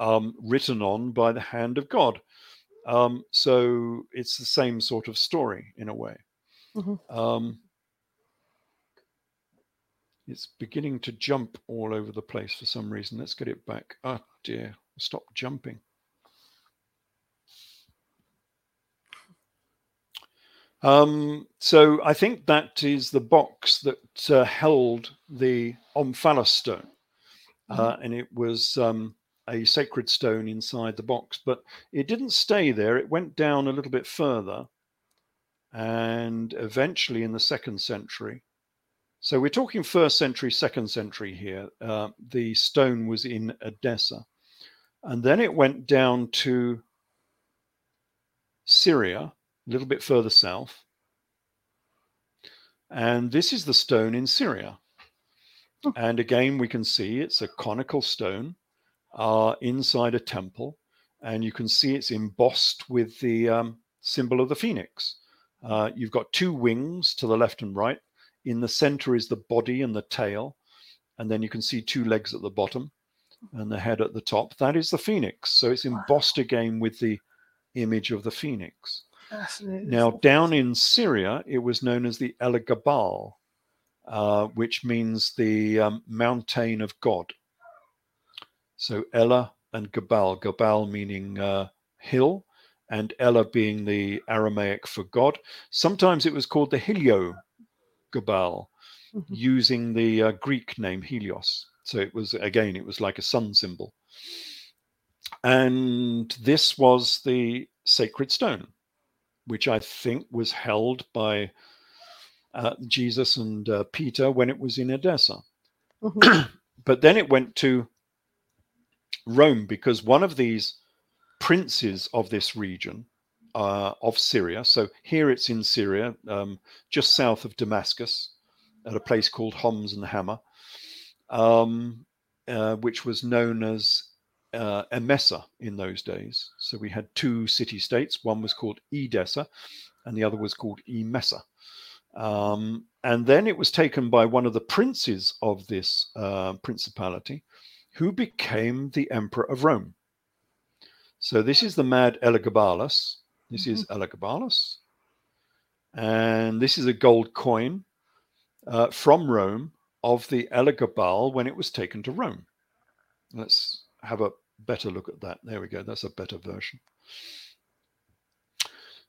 um, written on by the hand of God. Um, so it's the same sort of story in a way. Mhm. Um, It's beginning to jump all over the place for some reason. Let's get it back. Oh dear, stop jumping. Um, so I think that is the box that uh, held the Omphalos stone, uh, mm-hmm. and it was um, a sacred stone inside the box. But it didn't stay there; it went down a little bit further, and eventually, in the second century, so we're talking first century, second century here. Uh, the stone was in Edessa, and then it went down to Syria a little bit further south. And this is the stone in Syria. Hmm. And again, we can see it's a conical stone uh, inside a temple. And you can see it's embossed with the um, symbol of the phoenix. Uh, you've got two wings to the left and right. In the center is the body and the tail. And then you can see two legs at the bottom and the head at the top. That is the phoenix. So it's embossed again with the image of the phoenix. Now, down in Syria, it was known as the El Gabal, uh, which means the um, mountain of God. So Ella and Gabal, Gabal meaning uh, hill, and Ella being the Aramaic for God. Sometimes it was called the Helio Gabal, mm-hmm. using the uh, Greek name Helios. So it was, again, it was like a sun symbol. And this was the sacred stone which I think was held by uh, Jesus and uh, Peter when it was in Edessa. Mm-hmm. *clears throat* but then it went to Rome because one of these princes of this region uh, of Syria, so here it's in Syria, um, just south of Damascus, at a place called Homs and Hama, um, uh, which was known as uh, Emesa in those days. So we had two city states. One was called Edessa, and the other was called Emesa. Um, and then it was taken by one of the princes of this uh, principality, who became the emperor of Rome. So this is the mad Elagabalus. This mm-hmm. is Elagabalus. And this is a gold coin uh, from Rome of the Elagabal when it was taken to Rome. Let's have a better look at that. There we go. That's a better version.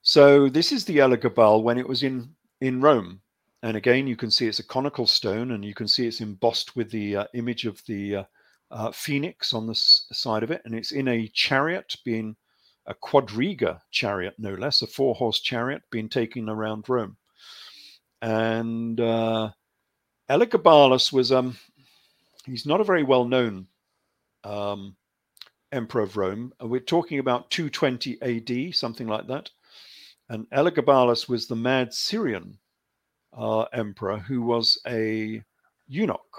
So this is the Elagabal when it was in in Rome, and again you can see it's a conical stone, and you can see it's embossed with the uh, image of the uh, uh, phoenix on the s- side of it, and it's in a chariot, being a quadriga chariot, no less, a four horse chariot being taken around Rome. And uh, Elagabalus was um he's not a very well known um, emperor of Rome. And We're talking about 220 AD, something like that. And Elagabalus was the mad Syrian uh, emperor who was a eunuch.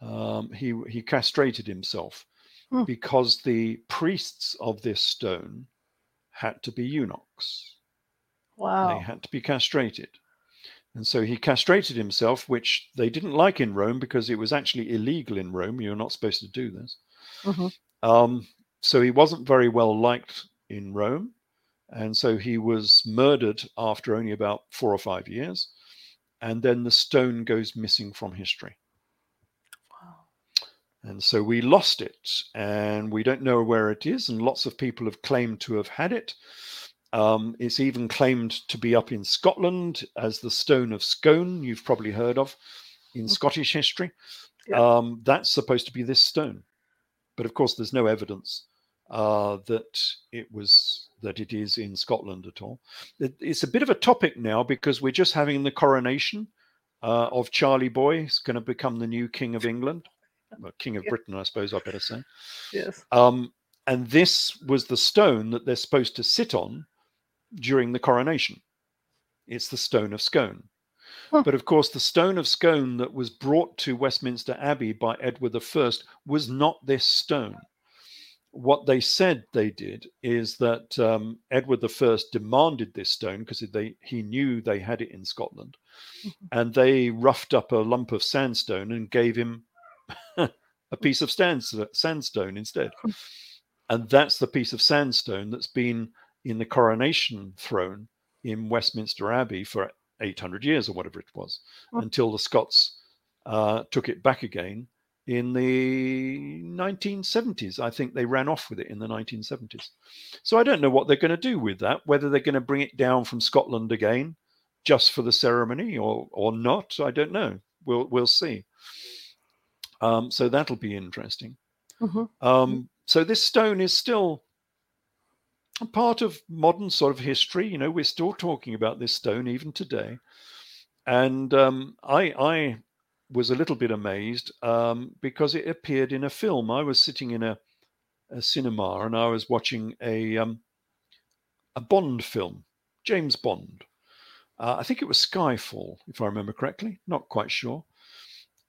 Um, he he castrated himself hmm. because the priests of this stone had to be eunuchs. Wow! They had to be castrated. And so he castrated himself, which they didn't like in Rome because it was actually illegal in Rome. You're not supposed to do this. Mm-hmm. Um, so he wasn't very well liked in Rome. And so he was murdered after only about four or five years. And then the stone goes missing from history. Wow. And so we lost it and we don't know where it is. And lots of people have claimed to have had it. Um, it's even claimed to be up in Scotland as the Stone of Scone, you've probably heard of in mm-hmm. Scottish history. Yeah. Um, that's supposed to be this stone. But of course, there's no evidence uh, that it was that it is in Scotland at all. It, it's a bit of a topic now because we're just having the coronation uh, of Charlie Boy. He's going to become the new King of England, well, King of yeah. Britain, I suppose I better say. Yes. Um, and this was the stone that they're supposed to sit on during the coronation. It's the Stone of Scone. Huh. But of course, the Stone of Scone that was brought to Westminster Abbey by Edward I was not this stone. What they said they did is that um, Edward I demanded this stone because he knew they had it in Scotland, mm-hmm. and they roughed up a lump of sandstone and gave him *laughs* a piece of sandstone instead. And that's the piece of sandstone that's been in the coronation throne in Westminster Abbey for 800 years or whatever it was until the Scots uh, took it back again in the 1970s. I think they ran off with it in the 1970s. So I don't know what they're going to do with that, whether they're going to bring it down from Scotland again just for the ceremony or or not. I don't know. We'll we'll see. Um, so that'll be interesting. Mm-hmm. Um, so this stone is still part of modern sort of history. You know, we're still talking about this stone even today. And um, I, I was a little bit amazed um, because it appeared in a film. I was sitting in a, a cinema and I was watching a um, a Bond film, James Bond. Uh, I think it was Skyfall, if I remember correctly. Not quite sure.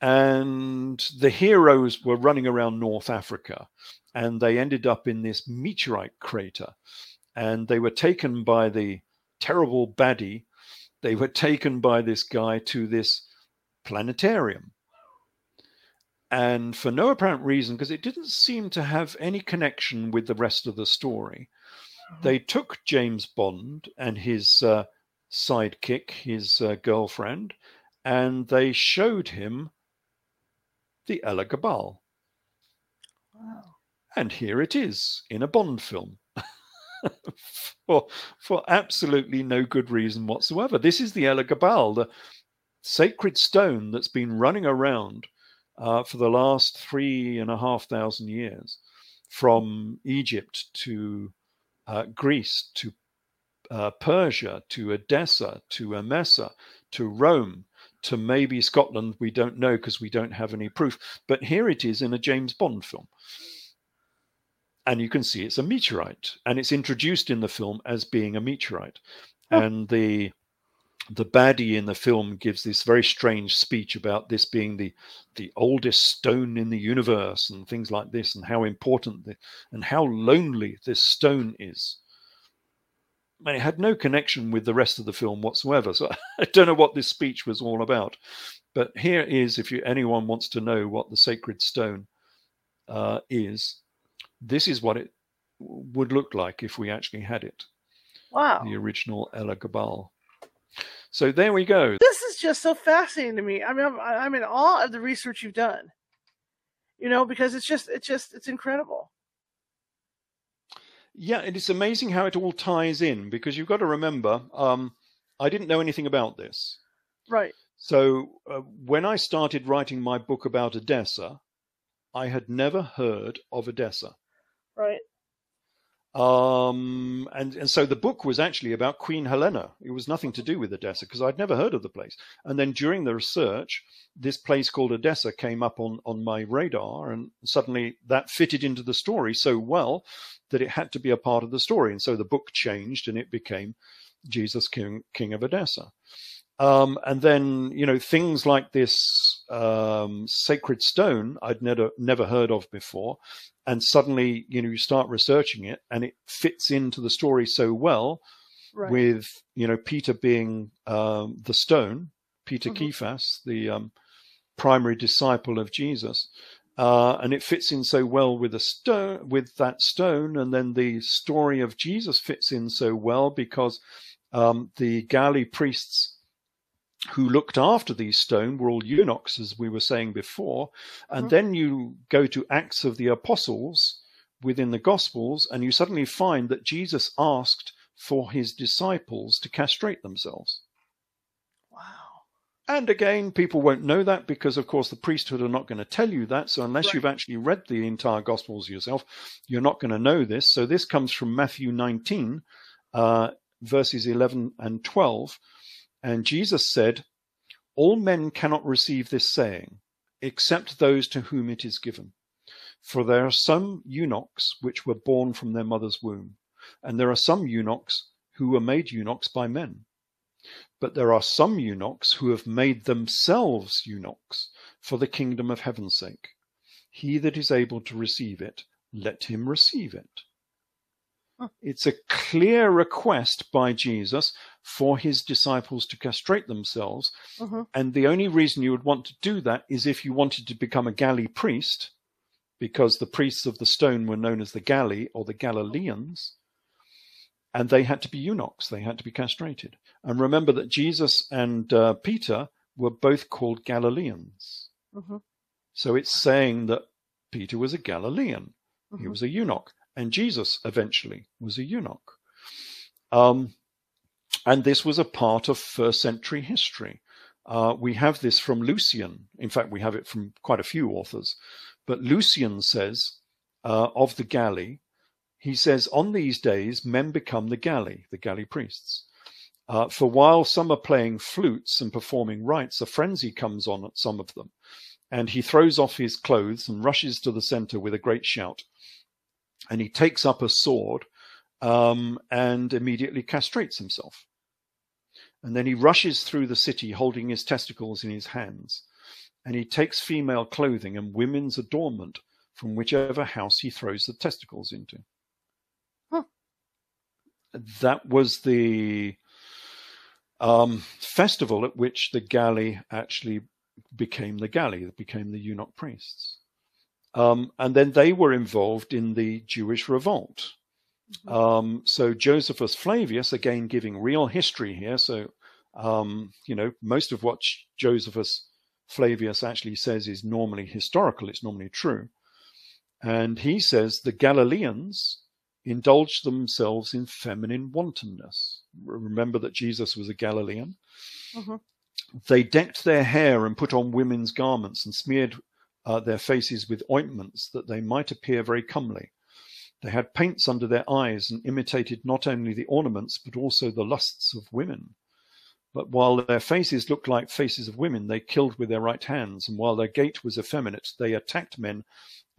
And the heroes were running around North Africa, and they ended up in this meteorite crater, and they were taken by the terrible baddie. They were taken by this guy to this planetarium. And for no apparent reason, because it didn't seem to have any connection with the rest of the story, mm-hmm. they took James Bond and his uh, sidekick, his uh, girlfriend, and they showed him the Elagabal. Wow. And here it is in a Bond film. *laughs* for, for absolutely no good reason whatsoever. This is the Elagabal, the sacred stone that's been running around uh, for the last three and a half thousand years from Egypt to uh, Greece to uh, Persia to Edessa to Emesa to Rome to maybe Scotland. We don't know because we don't have any proof. But here it is in a James Bond film. And you can see it's a meteorite, and it's introduced in the film as being a meteorite. Oh. And the the baddie in the film gives this very strange speech about this being the the oldest stone in the universe and things like this and how important the, and how lonely this stone is and it had no connection with the rest of the film whatsoever so *laughs* i don't know what this speech was all about but here is if you, anyone wants to know what the sacred stone uh, is this is what it would look like if we actually had it wow the original Elagabal so there we go. This is just so fascinating to me. I mean, I'm, I'm in awe of the research you've done. You know, because it's just, it's just, it's incredible. Yeah, and it's amazing how it all ties in because you've got to remember, um, I didn't know anything about this. Right. So uh, when I started writing my book about Edessa, I had never heard of Edessa. Right. Um, and, and so the book was actually about Queen Helena. It was nothing to do with Edessa because I'd never heard of the place. And then during the research, this place called Edessa came up on, on my radar, and suddenly that fitted into the story so well that it had to be a part of the story. And so the book changed and it became Jesus King, King of Edessa. Um, and then, you know, things like this um, sacred stone I'd never never heard of before, and suddenly, you know, you start researching it, and it fits into the story so well. Right. With you know Peter being um, the stone, Peter mm-hmm. Kephas, the um, primary disciple of Jesus, uh, and it fits in so well with the stone, with that stone, and then the story of Jesus fits in so well because um, the Galli priests who looked after these stone were all eunuchs, as we were saying before. And mm-hmm. then you go to Acts of the Apostles within the Gospels, and you suddenly find that Jesus asked for his disciples to castrate themselves. Wow. And again, people won't know that because, of course, the priesthood are not going to tell you that. So, unless right. you've actually read the entire Gospels yourself, you're not going to know this. So, this comes from Matthew 19, uh, verses 11 and 12 and Jesus said, All men cannot receive this saying, except those to whom it is given. For there are some eunuchs which were born from their mother's womb, and there are some eunuchs who were made eunuchs by men. But there are some eunuchs who have made themselves eunuchs for the kingdom of heaven's sake. He that is able to receive it, let him receive it. It's a clear request by Jesus for his disciples to castrate themselves. Mm-hmm. And the only reason you would want to do that is if you wanted to become a Galli priest, because the priests of the stone were known as the Galli or the Galileans. And they had to be eunuchs, they had to be castrated. And remember that Jesus and uh, Peter were both called Galileans. Mhm. So it's saying that Peter was a Galilean. He Mhm. was a eunuch, and Jesus eventually was a eunuch. Um, and this was a part of first century history. Uh, we have this from Lucian. In fact, we have it from quite a few authors. But Lucian says uh, of the Galli, he says, On these days, men become the Galli, the Galli priests. Uh, for while some are playing flutes and performing rites, a frenzy comes on at some of them, and he throws off his clothes and rushes to the center with a great shout. And he takes up a sword um, and immediately castrates himself. And then he rushes through the city holding his testicles in his hands. And he takes female clothing and women's adornment from whichever house he throws the testicles into. Huh. That was the um, festival at which the Galli actually became the Galli, that became the eunuch priests. Um, and then they were involved in the Jewish revolt. Um, so Josephus Flavius, again giving real history here. So, um, you know, most of what Josephus Flavius actually says is normally historical, it's normally true. And he says the Galileans indulged themselves in feminine wantonness. Remember that Jesus was a Galilean. Mhm. They decked their hair and put on women's garments and smeared uh, their faces with ointments that they might appear very comely. They had paints under their eyes and imitated not only the ornaments but also the lusts of women. But while their faces looked like faces of women, they killed with their right hands, and while their gait was effeminate, they attacked men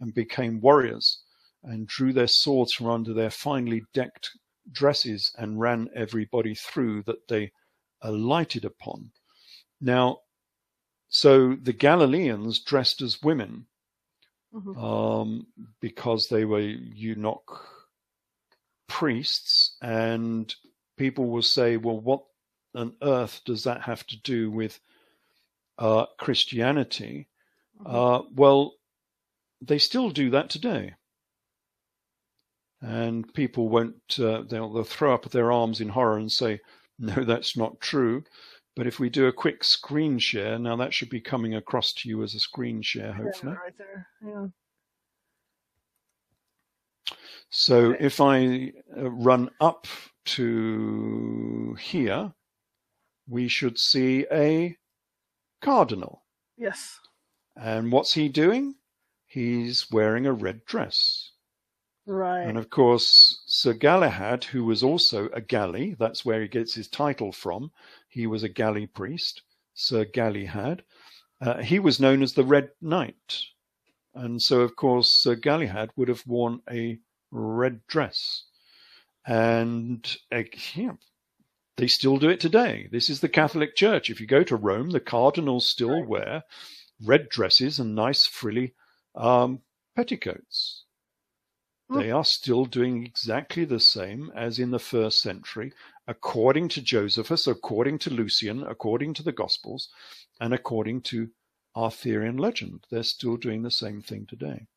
and became warriors, and drew their swords from under their finely decked dresses and ran everybody through that they alighted upon. Now, so the Galileans dressed as women Mhm. um, because they were eunuch priests, and people will say, "Well, what on earth does that have to do with uh, Christianity?" Mhm. Uh, well, they still do that today, and people won't. Uh, they'll, they'll throw up their arms in horror and say, "No, that's not true." But if we do a quick screen share, now that should be coming across to you as a screen share, Yeah, hopefully. right there. Yeah. So Okay. if I uh, run up to here, we should see a cardinal. Yes. And what's he doing? He's wearing a red dress. Right. And of course, Sir Galahad, who was also a Galli, that's where he gets his title from. He was a Galli priest, Sir Galahad. Uh, he was known as the Red Knight. And so, of course, Sir Galahad would have worn a red dress. And uh, yeah, they still do it today. This is the Catholic Church. If you go to Rome, the cardinals still Right. wear red dresses and nice frilly um, petticoats. They are still doing exactly the same as in the first century, according to Josephus, according to Lucian, according to the Gospels, and according to Arthurian legend. They're still doing the same thing today.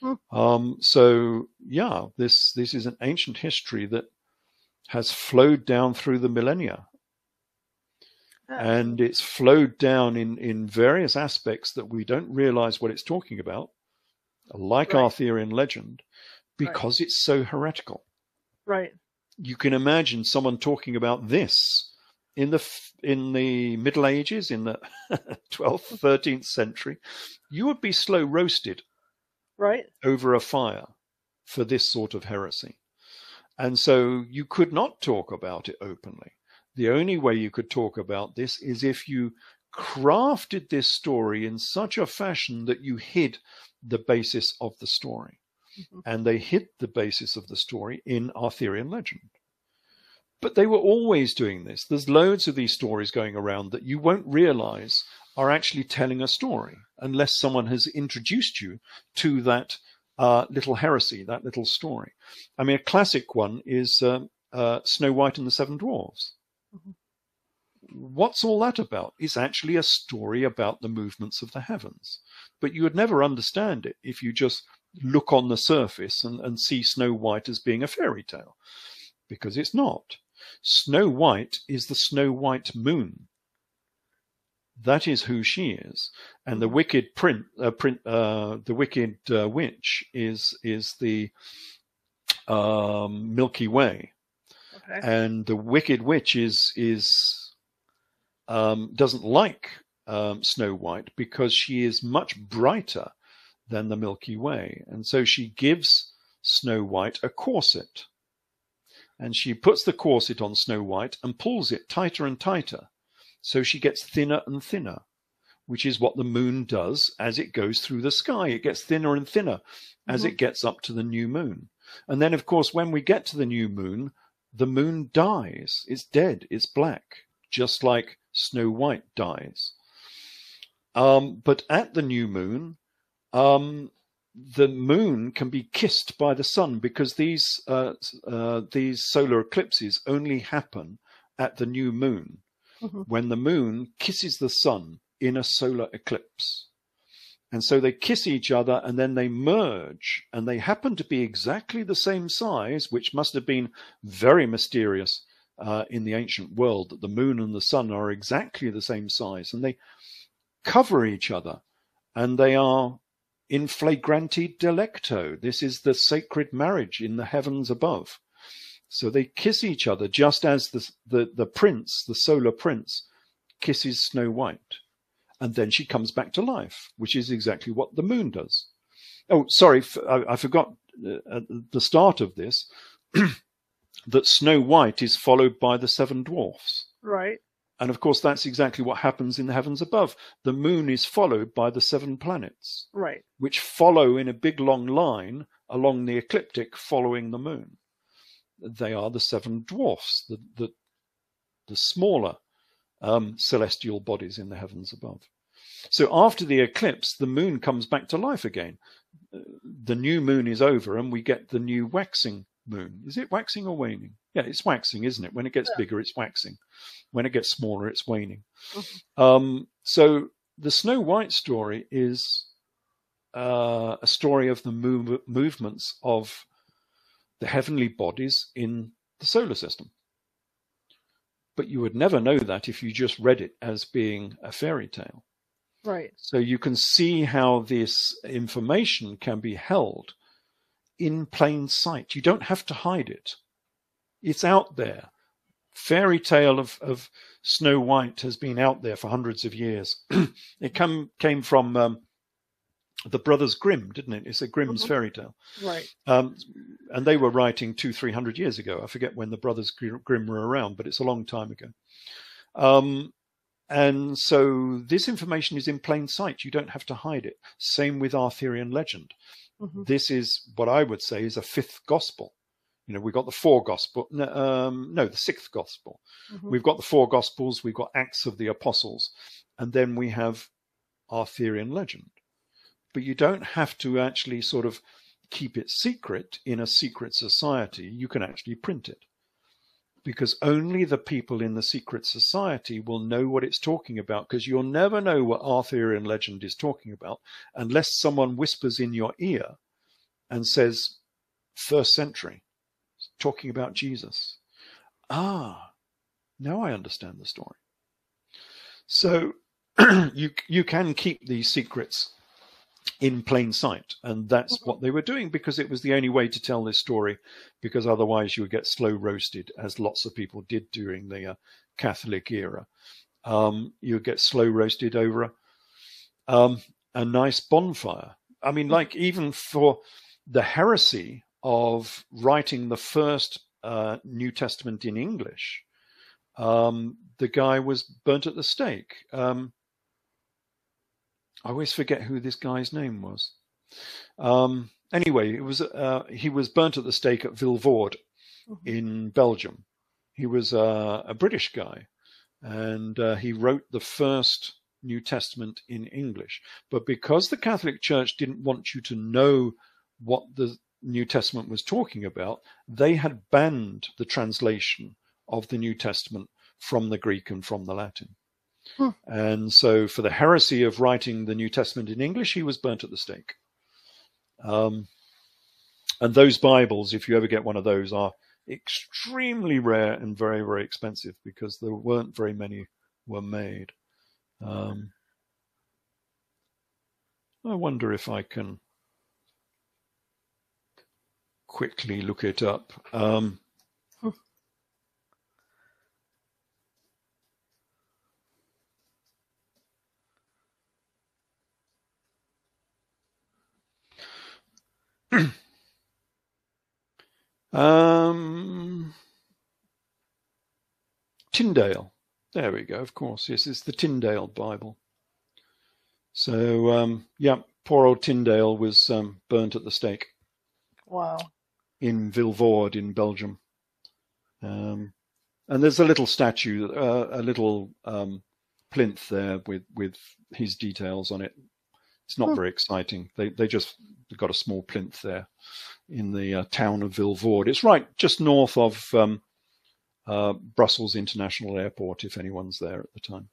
Hmm. Um, so yeah, this this is an ancient history that has flowed down through the millennia, and it's flowed down in in various aspects that we don't realize what it's talking about, like Right. Arthurian legend, because it's so heretical. right. You can imagine someone talking about this in the in the Middle Ages, in the *laughs* 12th, 13th century. You would be slow roasted Right. over a fire for this sort of heresy. And so you could not talk about it openly. The only way you could talk about this is if you crafted this story in such a fashion that you hid the basis of the story. Mhm. And they hid the basis of the story in Arthurian legend. But they were always doing this. There's loads of these stories going around that you won't realize are actually telling a story unless someone has introduced you to that uh, little heresy, that little story. I mean, a classic one is um, uh, Snow White and the Seven Dwarfs. Mhm. What's all that about? It's actually a story about the movements of the heavens. But you would never understand it if you just look on the surface and, and see Snow White as being a fairy tale, because it's not. Snow White is the Snow White moon. That is who she is, and the wicked print, uh, print uh, the wicked uh, witch is is the um, Milky Way, Okay. and the wicked witch is is um, doesn't like um, Snow White because she is much brighter than the Milky Way, and so she gives Snow White a corset, and she puts the corset on Snow White and pulls it tighter and tighter, so she gets thinner and thinner. Which is what the moon does as it goes through the sky. It gets thinner and thinner as Mhm. it gets up to the new moon. And then, of course, when we get to the new moon, the moon dies. It's dead. It's black, just like Snow White dies. Um, but at the new moon, um, the moon can be kissed by the sun because these uh, uh, these solar eclipses only happen at the new moon Mhm. when the moon kisses the sun in a solar eclipse. And so they kiss each other and then they merge and they happen to be exactly the same size, which must have been very mysterious uh, in the ancient world that the moon and the sun are exactly the same size and they cover each other and they are in flagrante delicto. This is the sacred marriage in the heavens above. So they kiss each other just as the, the, the prince, the solar prince, kisses Snow White. And then she comes back to life, which is exactly what the moon does. Oh, sorry, I forgot uh, at the start of this *clears throat* that Snow White is followed by the seven dwarfs. Right. And of course, that's exactly what happens in the heavens above. The moon is followed by the seven planets, Right. which follow in a big long line along the ecliptic following the moon. They are the seven dwarfs, the, the, the smaller um, celestial bodies in the heavens above. So after the eclipse, the moon comes back to life again. Uh, The new moon is over and we get the new waxing moon. Is it waxing or waning? Yeah, it's waxing, isn't it? When it gets Yeah. bigger, it's waxing. When it gets smaller, it's waning. Mhm. Um, so the Snow White story is uh, a story of the move- movements of the heavenly bodies in the solar system. But you would never know that if you just read it as being a fairy tale. Right. So you can see how this information can be held in plain sight. You don't have to hide it. It's out there. Fairy tale of, of Snow White has been out there for hundreds of years. *clears throat* it come, came from um, the Brothers Grimm, didn't it? It's a Grimm's Mhm. fairy tale. Right. Um, and they were writing two, three hundred years ago. I forget when the Brothers Grimm were around, but it's a long time ago. Um, and so this information is in plain sight. You don't have to hide it. Same with Arthurian legend. Mhm. This is what I would say is a fifth gospel. You know, we've got the four gospel, no, um, no, the sixth gospel. Mhm. We've got the four gospels, we've got Acts of the Apostles, and then we have Arthurian legend. But you don't have to actually sort of keep it secret in a secret society. You can actually print it. Because only the people in the secret society will know what it's talking about, because you'll never know what Arthurian legend is talking about unless someone whispers in your ear and says, first century, talking about Jesus. Ah, now I understand the story. So *clears throat* you you can keep these secrets in plain sight, and that's Mhm. what they were doing because it was the only way to tell this story. Because otherwise, you would get slow roasted, as lots of people did during the uh, Catholic era. Um, you would get slow roasted over a, um, a nice bonfire. I mean, like even for the heresy of writing the first uh, New Testament in English, um, the guy was burnt at the stake. Um, I always forget who this guy's name was. Um, anyway, it was uh, he was burnt at the stake at Vilvoorde Mhm. in Belgium. He was uh, a British guy, and uh, he wrote the first New Testament in English. But because the Catholic Church didn't want you to know what the New Testament was talking about, they had banned the translation of the New Testament from the Greek and from the Latin. Hmm. And so, for the heresy of writing the New Testament in English, he was burnt at the stake. Um, and those Bibles, if you ever get one of those, are extremely rare and very, very expensive because there weren't very many were made. Um, I wonder if I can quickly look it up. Um, *clears throat* um, Tyndale. There we go. Of course, yes, it's the Tyndale Bible. So, um, yeah, poor old Tyndale was um, burnt at the stake. Wow. In Vilvoorde in Belgium. Um, and there's a little statue, uh, a little um, plinth there with, with his details on it. It's not hmm. very exciting. They they just got a small plinth there in the uh, town of Vilvoorde. It's right just north of um, uh, Brussels International Airport, if anyone's there at the time.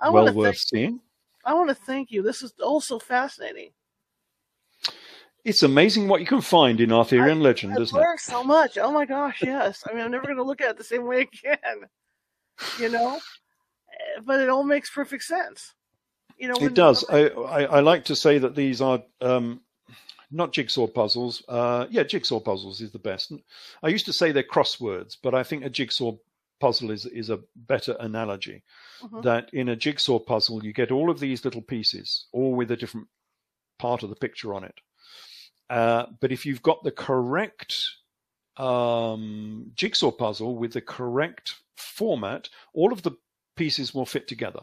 I well worth seeing. I want to thank you. This is also fascinating. It's amazing what you can find in Arthurian I, legend, I've isn't it? so much. Oh my gosh, yes. I mean, I'm never going to look at it the same way *laughs* again. You know, eh, but it all makes perfect sense. You know, it does. I, I, I like to say that these are um, not jigsaw puzzles. Uh, yeah, jigsaw puzzles is the best. I used to say they're crosswords, but I think a jigsaw puzzle is is a better analogy. Mm-hmm. That in a jigsaw puzzle, you get all of these little pieces, all with a different part of the picture on it. Uh, but if you've got the correct um, jigsaw puzzle with the correct format, all of the pieces will fit together.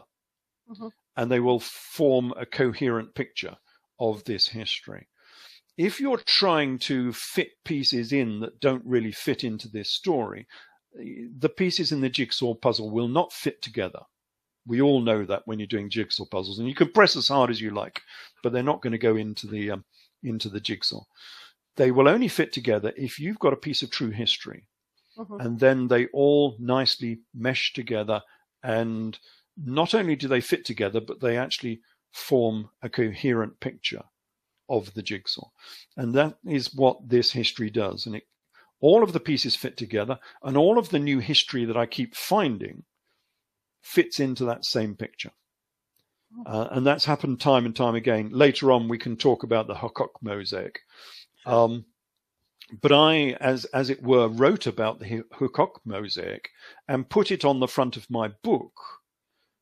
Mm-hmm. And they will form a coherent picture of this history if you're trying to fit pieces in that don't really fit into this story, the pieces in the jigsaw puzzle will not fit together. We all know that when you're doing jigsaw puzzles, and you can press as hard as you like, but they're not going to go into the um, into the jigsaw. They will only fit together if you've got a piece of true history, mm-hmm. and then they all nicely mesh together. And not only do they fit together, but they actually form a coherent picture of the jigsaw. And that is what this history does. And it, all of the pieces fit together, and all of the new history that I keep finding fits into that same picture. Uh, and that's happened time and time again. Later on, we can talk about the Huqoq mosaic. Um, but I, as as it were, wrote about the Huqoq mosaic and put it on the front of my book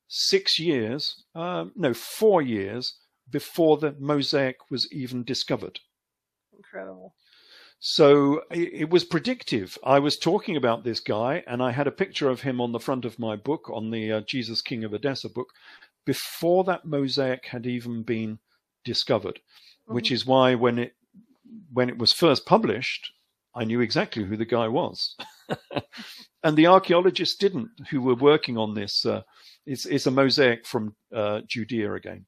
six years, uh, no, four years before the mosaic was even discovered. Incredible. So it, was predictive. I was talking about this guy, and I had a picture of him on the front of my book, on the uh, Jesus King of Edessa book, before that mosaic had even been discovered. Mm-hmm. Which is why when it when it was first published, I knew exactly who the guy was, *laughs* and the archaeologists didn't, who were working on this. Uh, it's, it's a mosaic from uh, Judea again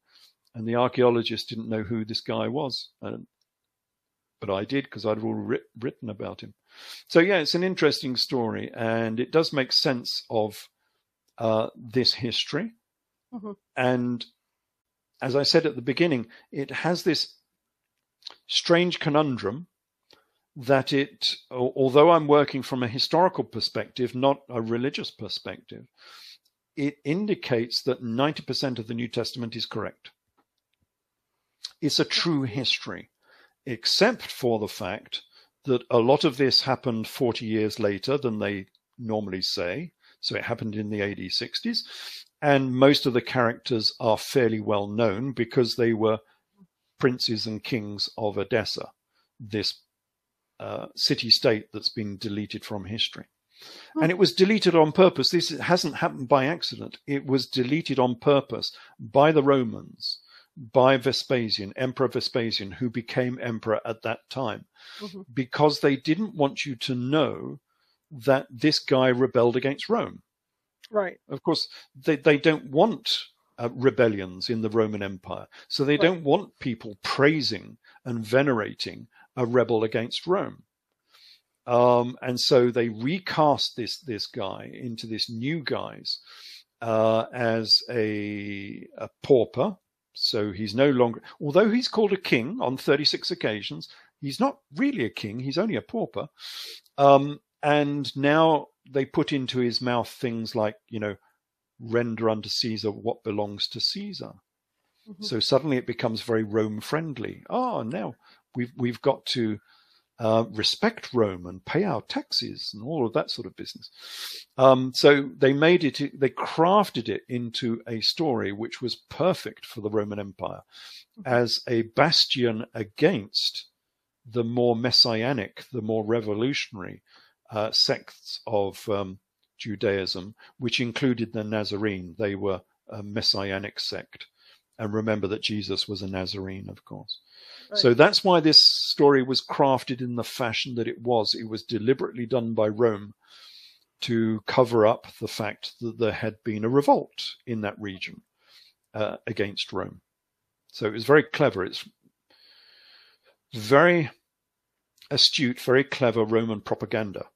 and the archaeologists didn't know who this guy was. And, but I did because I'd already written about him. So yeah, it's an interesting story, and it does make sense of uh, this history. Mm-hmm. And as I said at the beginning, it has this strange conundrum that it, although I'm working from a historical perspective, not a religious perspective, it indicates that 90% of the New Testament is correct. It's a true history, except for the fact that a lot of this happened 40 years later than they normally say. So it happened in the AD 60s. And most of the characters are fairly well known because they were princes and kings of Edessa, this uh, city state that's been deleted from history. And it was deleted on purpose. This hasn't happened by accident. It was deleted on purpose by the Romans by Vespasian, Emperor Vespasian, who became emperor at that time, mm-hmm. because they didn't want you to know that this guy rebelled against Rome. Right. Of course, they, they don't want uh, rebellions in the Roman Empire. So they right. don't want people praising and venerating a rebel against Rome. Um, and so they recast this this guy into this new guise uh, as a, a pauper, so he's no longer, although he's called a king on 36 occasions, he's not really a king, he's only a pauper. Um, and now they put into his mouth things like, you know, render unto Caesar what belongs to Caesar. Mhm. So suddenly it becomes very Rome friendly. Oh, now we've we've got to uh, respect Rome and pay our taxes and all of that sort of business. Um, so they made it, they crafted it into a story which was perfect for the Roman Empire as a bastion against the more messianic, the more revolutionary uh, sects of um, Judaism, which included the Nazarene. They were a messianic sect. And remember that Jesus was a Nazarene, of course. So that's why this story was crafted in the fashion that it was. It was deliberately done by Rome to cover up the fact that there had been a revolt in that region uh, against Rome. So it was very clever. It's very astute, very clever Roman propaganda.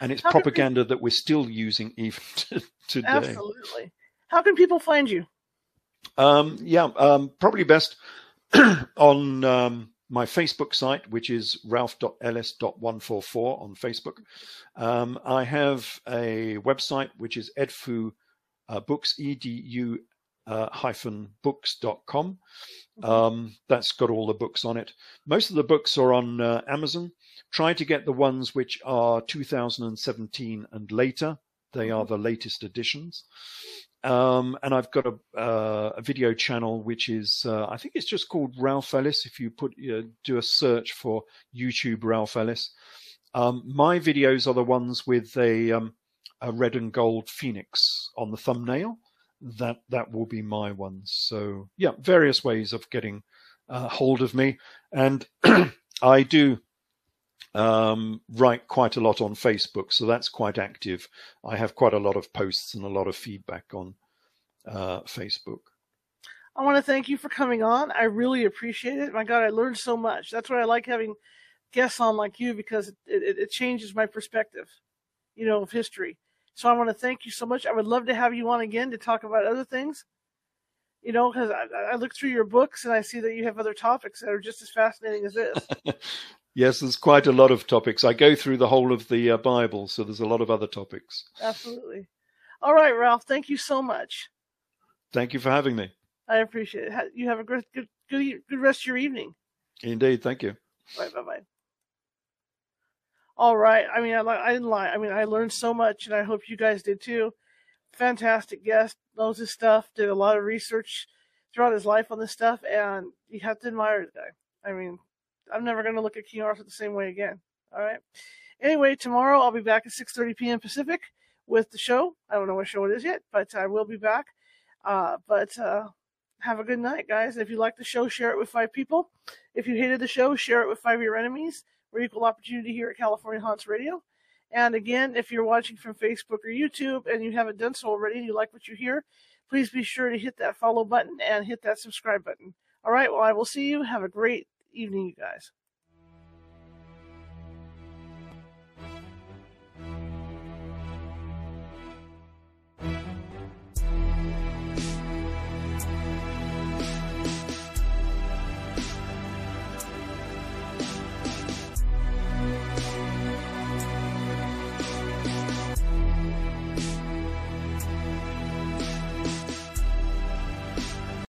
And it's How can we- propaganda that we're still using even *laughs* today. Absolutely. How can people find you? Um, yeah, um, probably best *clears throat* on um, my Facebook site, which is ralph.ellis.144 on Facebook. Um, I have a website which is edfu uh, books, edfu uh, hyphen books.com. Um, that's got all the books on it. Most of the books are on uh, Amazon. Try to get the ones which are 2017 and later. They are the latest editions. Um, and I've got a, uh, a video channel which is, uh, I think it's just called Ralph Ellis. If you put, uh, do a search for YouTube Ralph Ellis, um, my videos are the ones with a, um, a red and gold phoenix on the thumbnail. That that will be my ones. So yeah, various ways of getting uh, hold of me, and *clears throat* I do um, write quite a lot on Facebook, so that's quite active. I have quite a lot of posts and a lot of feedback on uh, Facebook. I want to thank you for coming on. I really appreciate it. My God, I learned so much. That's why I like having guests on like you because it, it, it changes my perspective, you know, of history. So I want to thank you so much. I would love to have you on again to talk about other things, you know, because I, I look through your books and I see that you have other topics that are just as fascinating as this. *laughs* Yes, there's quite a lot of topics. I go through the whole of the uh, Bible, so there's a lot of other topics. Absolutely. All right, Ralph. Thank you so much. Thank you for having me. I appreciate it. You have a good, good, good, good rest of your evening. Indeed, thank you. Bye, bye, bye. All right. I mean, I, I didn't lie. I mean, I learned so much, and I hope you guys did too. Fantastic guest, knows his stuff, did a lot of research throughout his life on this stuff, and you have to admire the guy. I mean, I'm never going to look at King Arthur the same way again. All right. Anyway, tomorrow I'll be back at 6:30 p.m. Pacific with the show. I don't know what show it is yet, but I will be back. Uh, but uh, have a good night, guys. If you like the show, share it with five people. If you hated the show, share it with five of your enemies. We're equal opportunity here at California Haunts Radio. And again, if you're watching from Facebook or YouTube and you haven't done so already and you like what you hear, please be sure to hit that follow button and hit that subscribe button. All right, well, I will see you. Have a great evening, you guys.